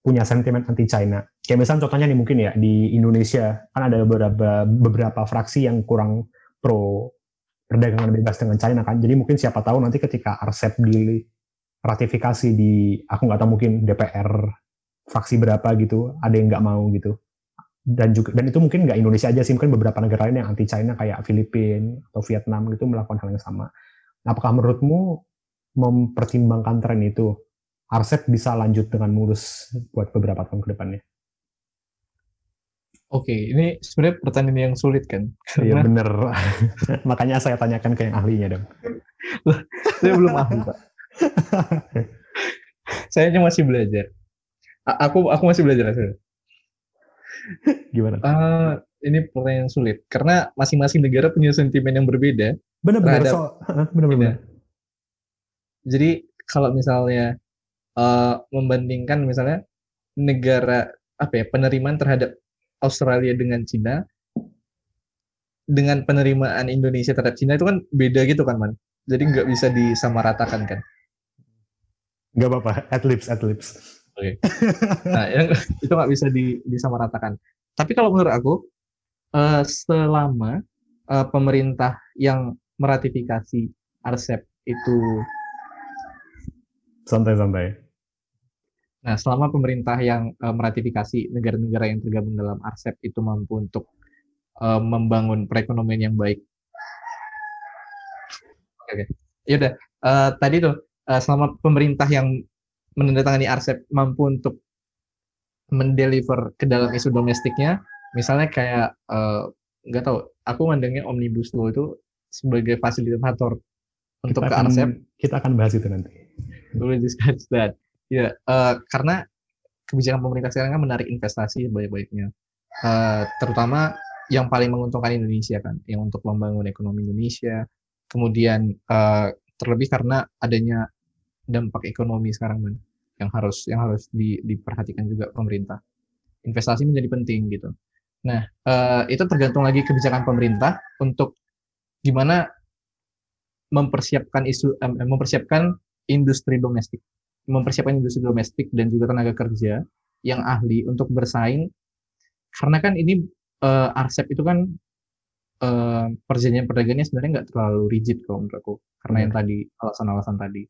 punya sentimen anti China. Kayak misalnya contohnya nih mungkin ya di Indonesia kan ada beberapa beberapa fraksi yang kurang pro perdagangan bebas dengan China kan. Jadi mungkin siapa tahu nanti ketika RCEP di ratifikasi di aku nggak tahu mungkin DPR fraksi berapa gitu, ada yang nggak mau gitu. Dan juga dan itu mungkin nggak Indonesia aja sih, mungkin beberapa negara lain yang anti China kayak Filipina atau Vietnam gitu melakukan hal yang sama. Apakah menurutmu mempertimbangkan tren itu RCEP bisa lanjut dengan mulus buat beberapa tahun ke depannya? Oke, ini sebenarnya pertanyaan yang sulit kan? Iya Karena bener. [LAUGHS] Makanya saya tanyakan ke yang ahlinya dong. saya belum ahli, Pak. [LAUGHS] Saya masih belajar. Aku aku masih belajar sebenarnya. [LAUGHS] Gimana? Eh, ini pertanyaan yang sulit karena masing-masing negara punya sentimen yang berbeda. Terhadap- so, [LAUGHS] bener-bener. Jadi kalau misalnya eh, membandingkan misalnya negara apa ya penerimaan terhadap Australia dengan Cina dengan penerimaan Indonesia terhadap Cina itu kan beda gitu kan man. Jadi nggak bisa disamaratakan kan. Gak apa-apa, at lips, at lips. Nah, [LAUGHS] yang itu nggak bisa di, disamaratakan. Tapi kalau menurut aku, eh, selama eh, pemerintah yang meratifikasi RCEP itu, Santai-santai. nah selama pemerintah yang eh, meratifikasi negara-negara yang tergabung dalam RCEP itu mampu untuk eh, membangun perekonomian yang baik. Oke, oke. Ya udah, eh, tadi tuh eh, selama pemerintah yang menandatangani RCEP mampu untuk mendeliver ke dalam isu domestiknya, misalnya kayak eh, nggak tahu, aku mandangnya omnibus law itu sebagai fasilitator untuk kita ke akan. Kita akan bahas itu nanti. We will discuss that. Ya, eh, karena kebijakan pemerintah sekarang kan menarik investasi banyak-banyaknya, Eh, terutama yang paling menguntungkan Indonesia kan, yang untuk membangun ekonomi Indonesia. Kemudian eh, terlebih karena adanya dampak ekonomi sekarang man, yang harus yang harus di- diperhatikan juga pemerintah. Investasi menjadi penting gitu. Nah, eh, itu tergantung lagi kebijakan pemerintah untuk gimana mempersiapkan isu em, em, mempersiapkan industri domestik, mempersiapkan industri domestik dan juga tenaga kerja yang ahli untuk bersaing. Karena kan ini eh, RCEP itu kan eh, perjanjian perdagangannya sebenarnya nggak terlalu rigid kalau menurut aku, karena yang tadi alasan-alasan tadi.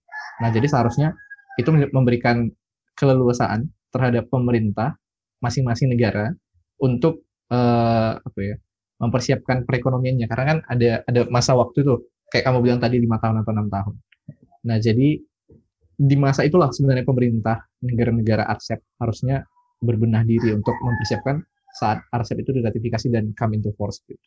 Nah, jadi seharusnya itu memberikan keleluasaan terhadap pemerintah masing-masing negara untuk eh, apa ya mempersiapkan perekonomiannya karena kan ada ada masa waktu tuh kayak kamu bilang tadi lima tahun atau enam tahun. Nah jadi di masa itulah sebenarnya pemerintah negara-negara RCEP harusnya berbenah diri untuk mempersiapkan saat RCEP itu diratifikasi dan come into force. Gitu.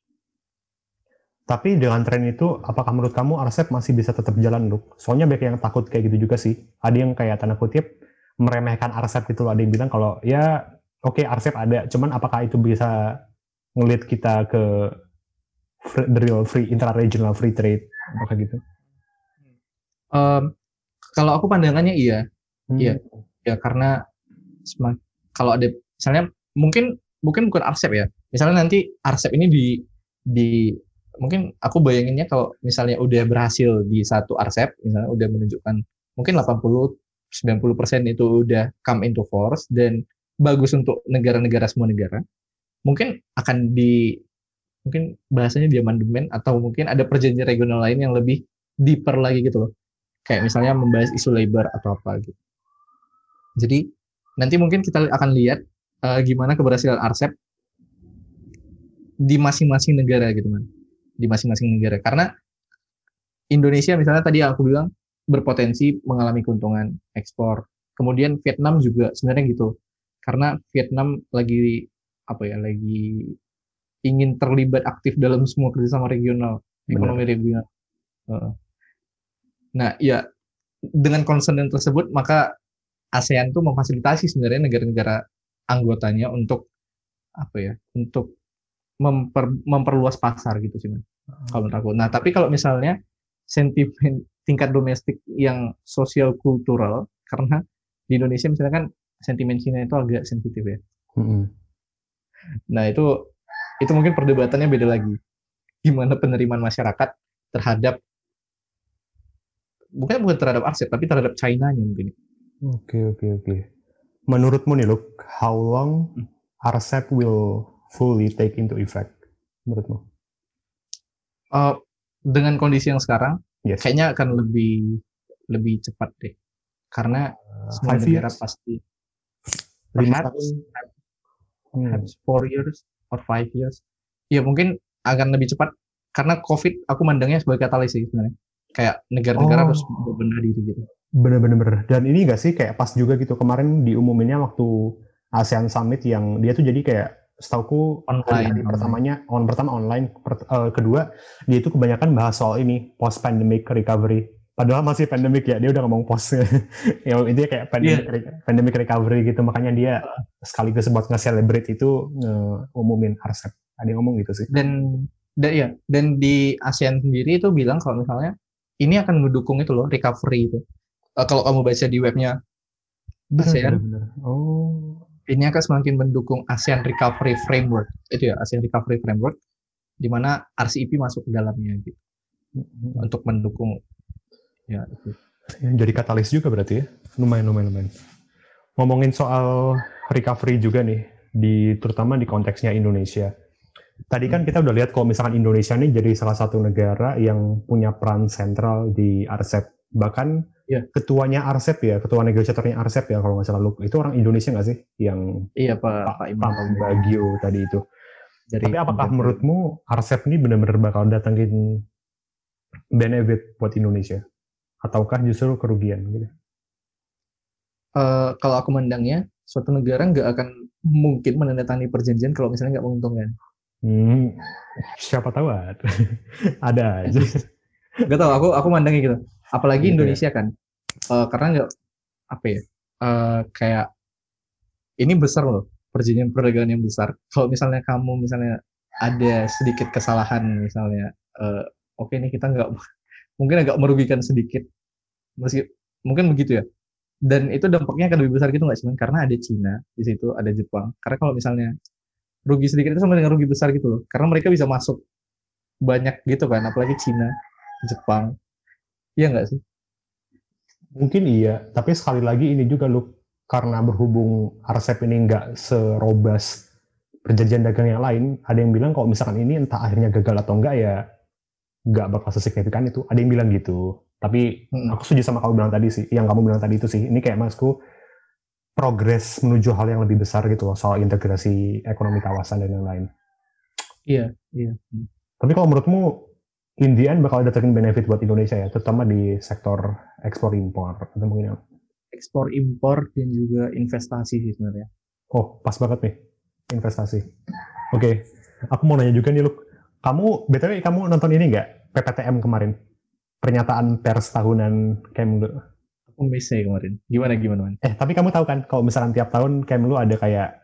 Tapi dengan tren itu, apakah menurut kamu RCEP masih bisa tetap jalan, Luk? Soalnya banyak yang takut kayak gitu juga sih. Ada yang kayak tanda kutip meremehkan RCEP gitu loh. Ada yang bilang kalau ya oke RCEP ada, cuman apakah itu bisa ngelit kita ke free, the real free intra-regional free trade apakah gitu? Um, kalau aku pandangannya iya, Hmm. Iya. ya karena kalau ada misalnya mungkin mungkin bukan RCEP ya misalnya nanti RCEP ini di di mungkin aku bayanginnya kalau misalnya udah berhasil di satu RCEP misalnya udah menunjukkan mungkin 80 90% itu udah come into force dan bagus untuk negara-negara semua negara mungkin akan di mungkin bahasanya di amandemen atau mungkin ada perjanjian regional lain yang lebih deeper lagi gitu loh. Kayak misalnya membahas isu labor atau apa gitu. Jadi nanti mungkin kita akan lihat uh, gimana keberhasilan RCEP di masing-masing negara gitu man, di masing-masing negara. Karena Indonesia misalnya tadi aku bilang berpotensi mengalami keuntungan ekspor. Kemudian Vietnam juga sebenarnya gitu, karena Vietnam lagi apa ya lagi ingin terlibat aktif dalam semua kerjasama regional, ekonomi regional. Nah, ya dengan concern tersebut maka ASEAN tuh memfasilitasi sebenarnya negara-negara anggotanya untuk apa ya, untuk memper, memperluas pasar gitu sih, man. Kalau menurut aku. Nah, tapi kalau misalnya sentimen tingkat domestik yang sosial kultural karena di Indonesia misalnya kan sentimen Cina itu agak sensitif ya. Mm-hmm. Nah itu itu mungkin perdebatannya beda lagi. Gimana penerimaan masyarakat terhadap bukan bukan terhadap aset tapi terhadap China-nya mungkin. Oke okay, oke okay, oke. Okay. Menurutmu nih Luke, how long hmm. RCEP will fully take into effect menurutmu? Uh, dengan kondisi yang sekarang, yes. kayaknya akan lebih lebih cepat deh, karena uh, semua negara years? pasti perhaps, perhaps hmm. four years or five years. Ya mungkin akan lebih cepat karena COVID aku mandangnya sebagai katalis sih sebenarnya. Kayak negara-negara oh. harus berbenah diri gitu. Bener-bener. Dan ini gak sih kayak pas juga gitu kemarin diumuminnya waktu ASEAN Summit yang dia tuh jadi kayak setauku online. Hari pertamanya on pertama online per, uh, kedua dia itu kebanyakan bahas soal ini post pandemic recovery. Padahal masih pandemic ya dia udah ngomong post. [LAUGHS] Ya itu kayak pandemic, yeah. pandemic recovery gitu. Makanya dia sekaligus buat nge-celebrate itu ngumumin RCEP ada yang ngomong gitu sih. Dan dan ya dan di ASEAN sendiri itu bilang kalau misalnya ini akan mendukung itu loh recovery itu. Uh, kalau kamu baca di webnya ASEAN. bener, bener. oh ini akan semakin mendukung ASEAN Recovery Framework. Itu ya, ASEAN Recovery Framework, di mana RCEP masuk ke dalamnya gitu. Hmm. Untuk mendukung ya itu. Jadi katalis juga berarti ya. Lumayan lumayan lumayan. Ngomongin soal recovery juga nih di terutama di konteksnya Indonesia. Tadi kan kita udah lihat kalau misalkan Indonesia ini jadi salah satu negara yang punya peran sentral di RCEP. Bahkan ya. ketuanya Arsep ya, ketua negosiatornya Arsep ya kalau nggak salah. Itu orang Indonesia nggak sih yang Iya Pak Pak, Pak Bagio tadi itu. Dari Tapi apakah menurutmu Arsep ini benar-benar bakal datangin benefit buat Indonesia? Ataukah justru kerugian gitu? Uh, kalau aku mandangnya, suatu negara nggak akan mungkin menandatangani perjanjian kalau misalnya nggak menguntungkan. Hmm, siapa tahu [LAUGHS] ada aja. [LAUGHS] Gak tau, aku aku mandangnya gitu. Apalagi gitu Indonesia ya. kan, uh, karena nggak apa ya, uh, kayak ini besar loh perjanjian perdagangan yang besar. Kalau misalnya kamu misalnya ada sedikit kesalahan misalnya, uh, oke okay nih kita nggak [LAUGHS] mungkin agak merugikan sedikit, meski mungkin begitu ya. Dan itu dampaknya akan lebih besar gitu nggak sih? Karena ada Cina di situ, ada Jepang. Karena kalau misalnya rugi sedikit itu sama dengan rugi besar gitu loh. Karena mereka bisa masuk banyak gitu kan, apalagi Cina Jepang. Iya nggak sih? Mungkin iya, tapi sekali lagi ini juga lu karena berhubung RCEP ini nggak serobas perjanjian dagang yang lain, ada yang bilang kalau misalkan ini entah akhirnya gagal atau enggak ya nggak bakal sesignifikan itu. Ada yang bilang gitu. Tapi hmm. aku setuju sama kamu bilang tadi sih, yang kamu bilang tadi itu sih. Ini kayak masku progres menuju hal yang lebih besar gitu loh soal integrasi ekonomi kawasan dan yang lain. Iya, iya. Tapi kalau menurutmu in the end bakal datengin benefit buat Indonesia ya, terutama di sektor ekspor impor atau mungkin ekspor impor dan juga investasi sih sebenarnya. Oh, pas banget nih investasi. Oke, okay. aku mau nanya juga nih, Luk. Kamu, btw kamu nonton ini nggak PPTM kemarin? Pernyataan pers tahunan Kemlu. Aku miss kemarin. Gimana gimana man? Eh, tapi kamu tahu kan kalau misalnya tiap tahun Kemlu ada kayak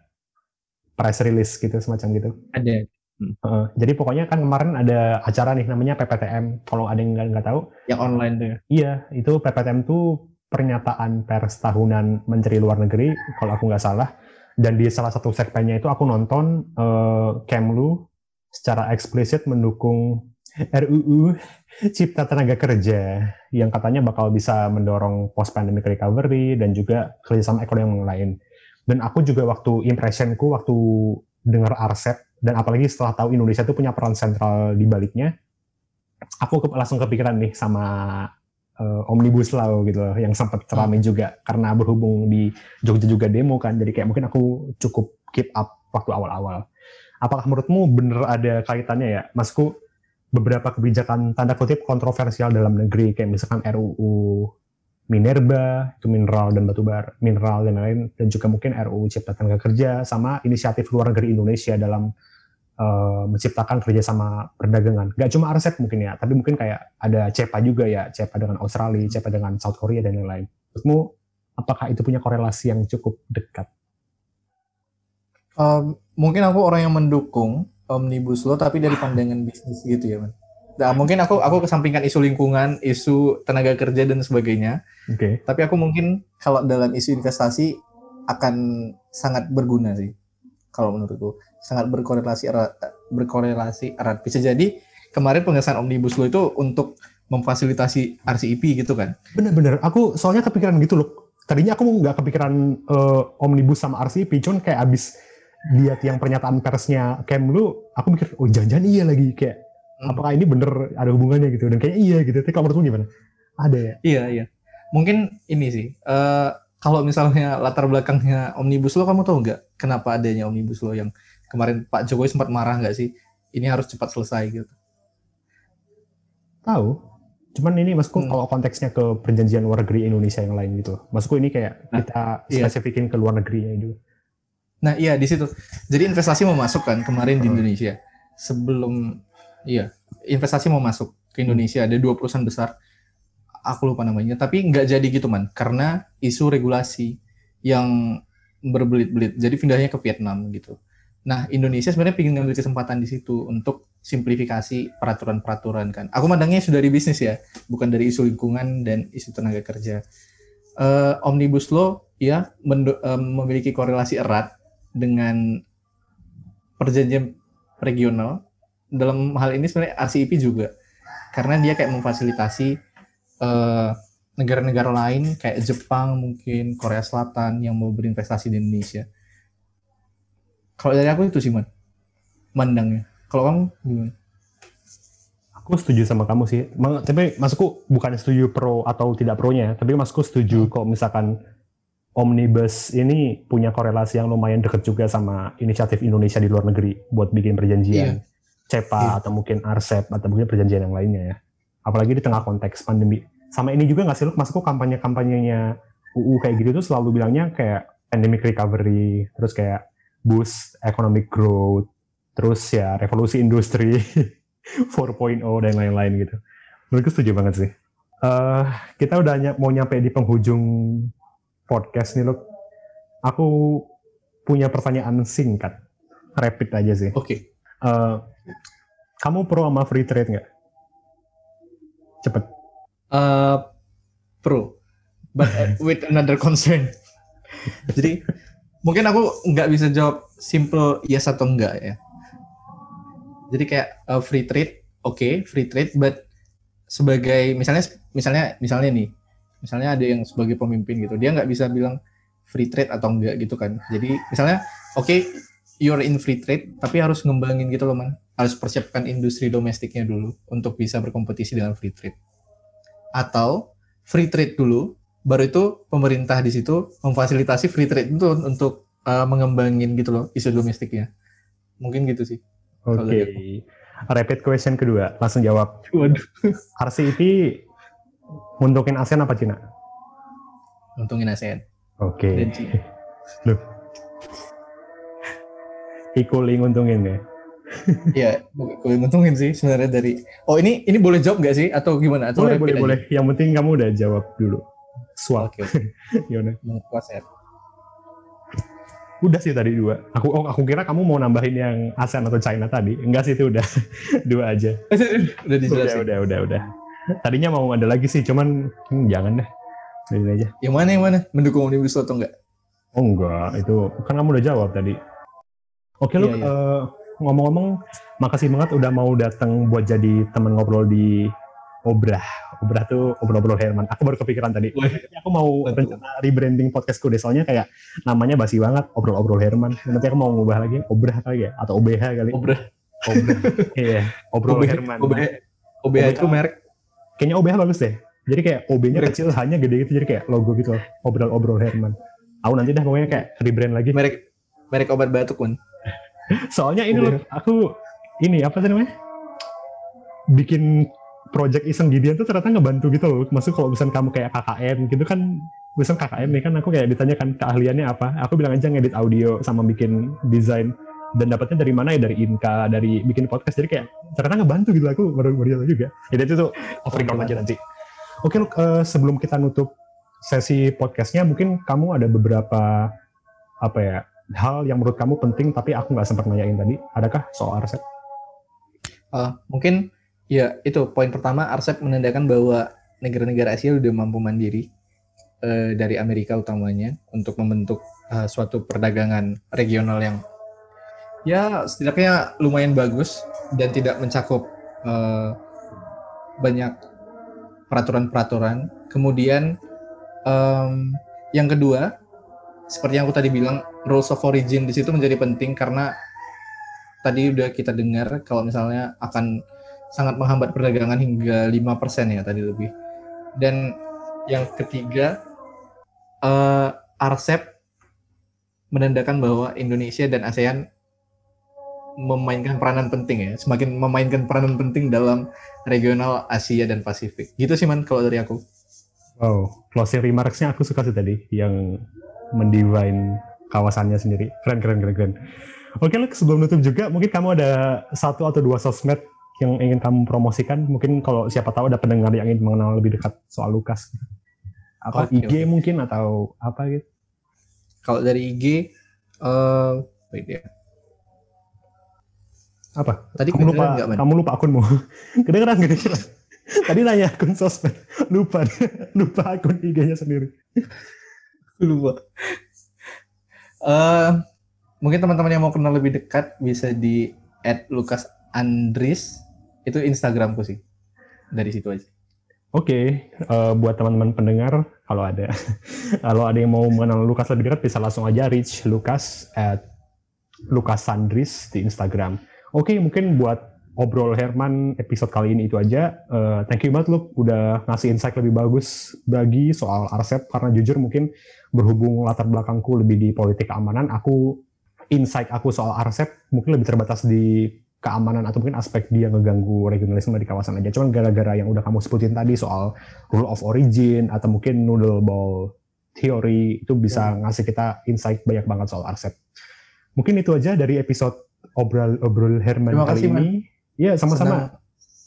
press release gitu semacam gitu? Ada. Hmm. Uh, jadi pokoknya kan kemarin ada acara nih namanya PPTM. Kalau ada yang nggak tahu. Yang online tuh ya? Iya, itu PPTM tuh pernyataan pers tahunan Menteri Luar Negeri, kalau aku nggak salah. Dan di salah satu segmennya itu aku nonton uh, Kemlu secara eksplisit mendukung RUU Cipta Tenaga Kerja yang katanya bakal bisa mendorong post pandemic recovery dan juga kerjasama ekonomi yang lain. Dan aku juga waktu impressionku waktu dengar RCEP dan apalagi setelah tahu Indonesia itu punya peran sentral di baliknya, aku ke, langsung kepikiran nih sama uh, omnibus law gitu loh, yang sempat ramai hmm. juga karena berhubung di Jogja juga demo kan, jadi kayak mungkin aku cukup keep up waktu awal-awal. Apakah menurutmu bener ada kaitannya ya, Masku? Beberapa kebijakan tanda kutip kontroversial dalam negeri kayak misalkan RUU Minerba, itu mineral dan batu bara, mineral dan lain, dan juga mungkin RUU Cipta Tenaga Kerja, sama inisiatif luar negeri Indonesia dalam uh, menciptakan kerjasama perdagangan. Gak cuma RCEP mungkin ya, tapi mungkin kayak ada CEPA juga ya, CEPA dengan Australia, CEPA dengan South Korea dan lain-lain. Menurutmu apakah itu punya korelasi yang cukup dekat? Um, mungkin aku orang yang mendukung omnibus law tapi dari pandangan bisnis gitu ya, man. Nah, mungkin aku aku kesampingkan isu lingkungan, isu tenaga kerja dan sebagainya. Oke. Okay. Tapi aku mungkin kalau dalam isu investasi akan sangat berguna sih. Kalau menurutku sangat berkorelasi erat, berkorelasi erat. Bisa jadi kemarin pengesahan omnibus law itu untuk memfasilitasi RCEP gitu kan? Bener-bener. Aku soalnya kepikiran gitu loh. Tadinya aku nggak kepikiran uh, omnibus sama RCEP, cuman kayak abis lihat yang pernyataan persnya Kemlu, aku mikir, oh jangan-jangan iya lagi kayak hmm. apakah ini bener ada hubungannya gitu dan kayaknya iya gitu. Tapi kalau menurutmu gimana? Ada ya? Iya iya. Mungkin ini sih. Uh, kalau misalnya latar belakangnya omnibus law, kamu tahu nggak kenapa adanya omnibus law yang kemarin Pak Jokowi sempat marah nggak sih? Ini harus cepat selesai gitu. Tahu. Cuman ini masukku hmm. kalau konteksnya ke perjanjian luar negeri Indonesia yang lain gitu. Masukku ini kayak nah, kita iya. spesifikin ke luar negerinya itu. Nah iya di situ. Jadi investasi mau masuk kan kemarin di Indonesia. Sebelum iya investasi mau masuk ke Indonesia ada dua perusahaan besar. Aku lupa namanya. Tapi nggak jadi gitu man karena isu regulasi yang berbelit-belit. Jadi pindahnya ke Vietnam gitu. Nah, Indonesia sebenarnya ingin ngambil kesempatan di situ untuk simplifikasi peraturan-peraturan kan. Aku mandangnya sudah dari bisnis ya, bukan dari isu lingkungan dan isu tenaga kerja. Uh, Omnibus Law ya uh, memiliki korelasi erat dengan perjanjian regional. Dalam hal ini sebenarnya RCEP juga, karena dia kayak memfasilitasi eh, negara-negara lain kayak Jepang mungkin Korea Selatan yang mau berinvestasi di Indonesia kalau dari aku itu sih man, mandangnya. Kalau kamu gimana? Aku setuju sama kamu sih. Tapi masukku bukan setuju pro atau tidak pro-nya, tapi masukku setuju hmm. kok misalkan Omnibus ini punya korelasi yang lumayan dekat juga sama inisiatif Indonesia di luar negeri buat bikin perjanjian yeah. CEPA yeah. atau mungkin RCEP atau mungkin perjanjian yang lainnya ya. Apalagi di tengah konteks pandemi. Sama ini juga nggak sih, masukku kampanye-kampanyenya UU kayak gitu tuh selalu bilangnya kayak pandemic recovery, terus kayak boost economic growth, terus ya revolusi industri [LAUGHS] 4.0 dan lain-lain gitu. Menurutku setuju banget sih. Uh, kita udah ny mau nyampe di penghujung podcast nih loh. Aku punya pertanyaan singkat, rapid aja sih. Oke. Okay. Uh, eh, kamu pro sama free trade nggak? Cepet. Uh, pro, but [LAUGHS] with another concern. Jadi mungkin aku nggak bisa jawab simple yes atau enggak ya. Jadi kayak uh, free trade, oke, okay, free trade, but sebagai misalnya misalnya misalnya nih, misalnya ada yang sebagai pemimpin gitu, dia nggak bisa bilang free trade atau enggak gitu kan. Jadi misalnya oke, okay, you're in free trade, tapi harus ngembangin gitu loh man, harus persiapkan industri domestiknya dulu untuk bisa berkompetisi dengan free trade. Atau free trade dulu, baru itu pemerintah di situ memfasilitasi free trade itu untuk uh, mengembangin gitu loh isu domestiknya. Mungkin gitu sih. Oke. Okay. Rapid question kedua, langsung jawab. Waduh. [LAUGHS] RCEP nguntungin ASEAN apa Cina? Untungin ASEAN. Oke. Okay. Loh. Equally nguntungin ya? Iya, boleh nguntungin sih sebenarnya dari. Oh ini ini boleh jawab nggak sih atau gimana? Atau boleh boleh aja? boleh. Yang penting kamu udah jawab dulu. Swap. Oke. Okay, [LAUGHS] Gimana? Udah sih tadi dua. Aku oh, aku kira kamu mau nambahin yang ASEAN atau China tadi. Enggak sih itu udah [LAUGHS] dua aja. [LAUGHS] udah dijelasin. Udah, udah, udah, udah. Tadinya mau ada lagi sih, cuman hmm, jangan deh. Ini aja. Yang mana yang mana? Mendukung Omnibus atau enggak? Oh enggak, itu kan kamu udah jawab tadi. Oke lu iya, iya. Uh, ngomong-ngomong, makasih banget udah mau datang buat jadi teman ngobrol di Obrah. Obrah tuh obrol-obrol Herman. Aku baru kepikiran tadi. aku mau rencana rebranding podcastku deh. Soalnya kayak namanya basi banget. Obrol-obrol Herman. Nanti aku mau ngubah lagi. Obrah kali ya? Atau OBH kali. Obrah. Obrah. [LAUGHS] iya. Obrol OBH, Herman. OBH, OBH itu merek. Kayaknya OBH bagus deh. Jadi kayak OB-nya kecil, hanya gede gitu. Jadi kayak logo gitu. Obrol-obrol Herman. Aku nanti dah pokoknya kayak rebrand lagi. Merek merek obat batuk pun. Soalnya ini loh, aku ini apa sih namanya? Bikin project iseng ginian tuh ternyata ngebantu gitu loh. Maksud kalau misalnya kamu kayak KKN gitu kan, misalnya KKN nih kan aku kayak ditanya kan keahliannya apa. Aku bilang aja ngedit audio sama bikin desain. dan dapatnya dari mana ya dari Inka dari bikin podcast jadi kayak ternyata ngebantu gitu aku baru baru juga jadi itu tuh off record aja nanti oke Luk, uh, sebelum kita nutup sesi podcastnya mungkin kamu ada beberapa apa ya hal yang menurut kamu penting tapi aku nggak sempat nanyain tadi adakah soal RCEP? Uh, mungkin ya itu poin pertama RCEP menandakan bahwa negara-negara Asia sudah mampu mandiri uh, dari Amerika utamanya untuk membentuk uh, suatu perdagangan regional yang ya setidaknya lumayan bagus dan tidak mencakup uh, banyak peraturan-peraturan. Kemudian um, yang kedua, seperti yang aku tadi bilang, rules of origin di situ menjadi penting karena tadi udah kita dengar kalau misalnya akan sangat menghambat perdagangan hingga 5% ya tadi lebih. Dan yang ketiga, uh, RCEP menandakan bahwa Indonesia dan ASEAN memainkan peranan penting ya, semakin memainkan peranan penting dalam regional Asia dan Pasifik. Gitu sih man kalau dari aku. Wow, closing remarks-nya aku suka sih tadi yang mendivine kawasannya sendiri. Keren, keren, keren, keren. Oke, Lek, sebelum nutup juga, mungkin kamu ada satu atau dua sosmed yang ingin kamu promosikan. Mungkin kalau siapa tahu ada pendengar yang ingin mengenal lebih dekat soal Lukas. Apa okay, IG okay. mungkin atau apa gitu? Kalau dari IG, uh, wait ya apa? Tadi kamu lupa, enggak, kamu lupa akunmu. [LAUGHS] kedengeran, kedengeran. Tadi nanya akun sosmed, lupa, [LAUGHS] lupa akun IG-nya sendiri. Lupa. Uh, mungkin teman-teman yang mau kenal lebih dekat bisa di Lukas Andris itu Instagramku sih. Dari situ aja. Oke, okay. uh, eh, buat teman-teman pendengar, kalau ada [LAUGHS] kalau ada yang mau mengenal Lukas lebih dekat bisa langsung aja reach Lukas at Lukas Sandris di Instagram. Oke, okay, mungkin buat obrol Herman episode kali ini itu aja. Uh, thank you banget lu udah ngasih insight lebih bagus bagi soal RCEP karena jujur mungkin berhubung latar belakangku lebih di politik keamanan, aku insight aku soal RCEP mungkin lebih terbatas di keamanan atau mungkin aspek dia ngeganggu regionalisme di kawasan aja. Cuman gara-gara yang udah kamu sebutin tadi soal rule of origin atau mungkin noodle ball theory itu bisa hmm. ngasih kita insight banyak banget soal RCEP. Mungkin itu aja dari episode obrol obrol Herman Terima kali kasih, ini. Iya, sama-sama. Senang,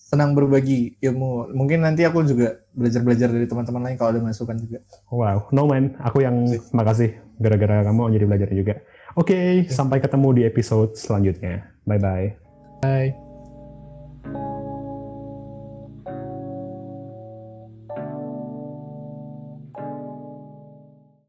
senang berbagi ilmu. Mungkin nanti aku juga belajar-belajar dari teman-teman lain kalau ada masukan juga. Wow, no man. Aku yang makasih gara-gara kamu jadi belajar juga. Oke, okay, okay. sampai ketemu di episode selanjutnya. Bye-bye. Bye.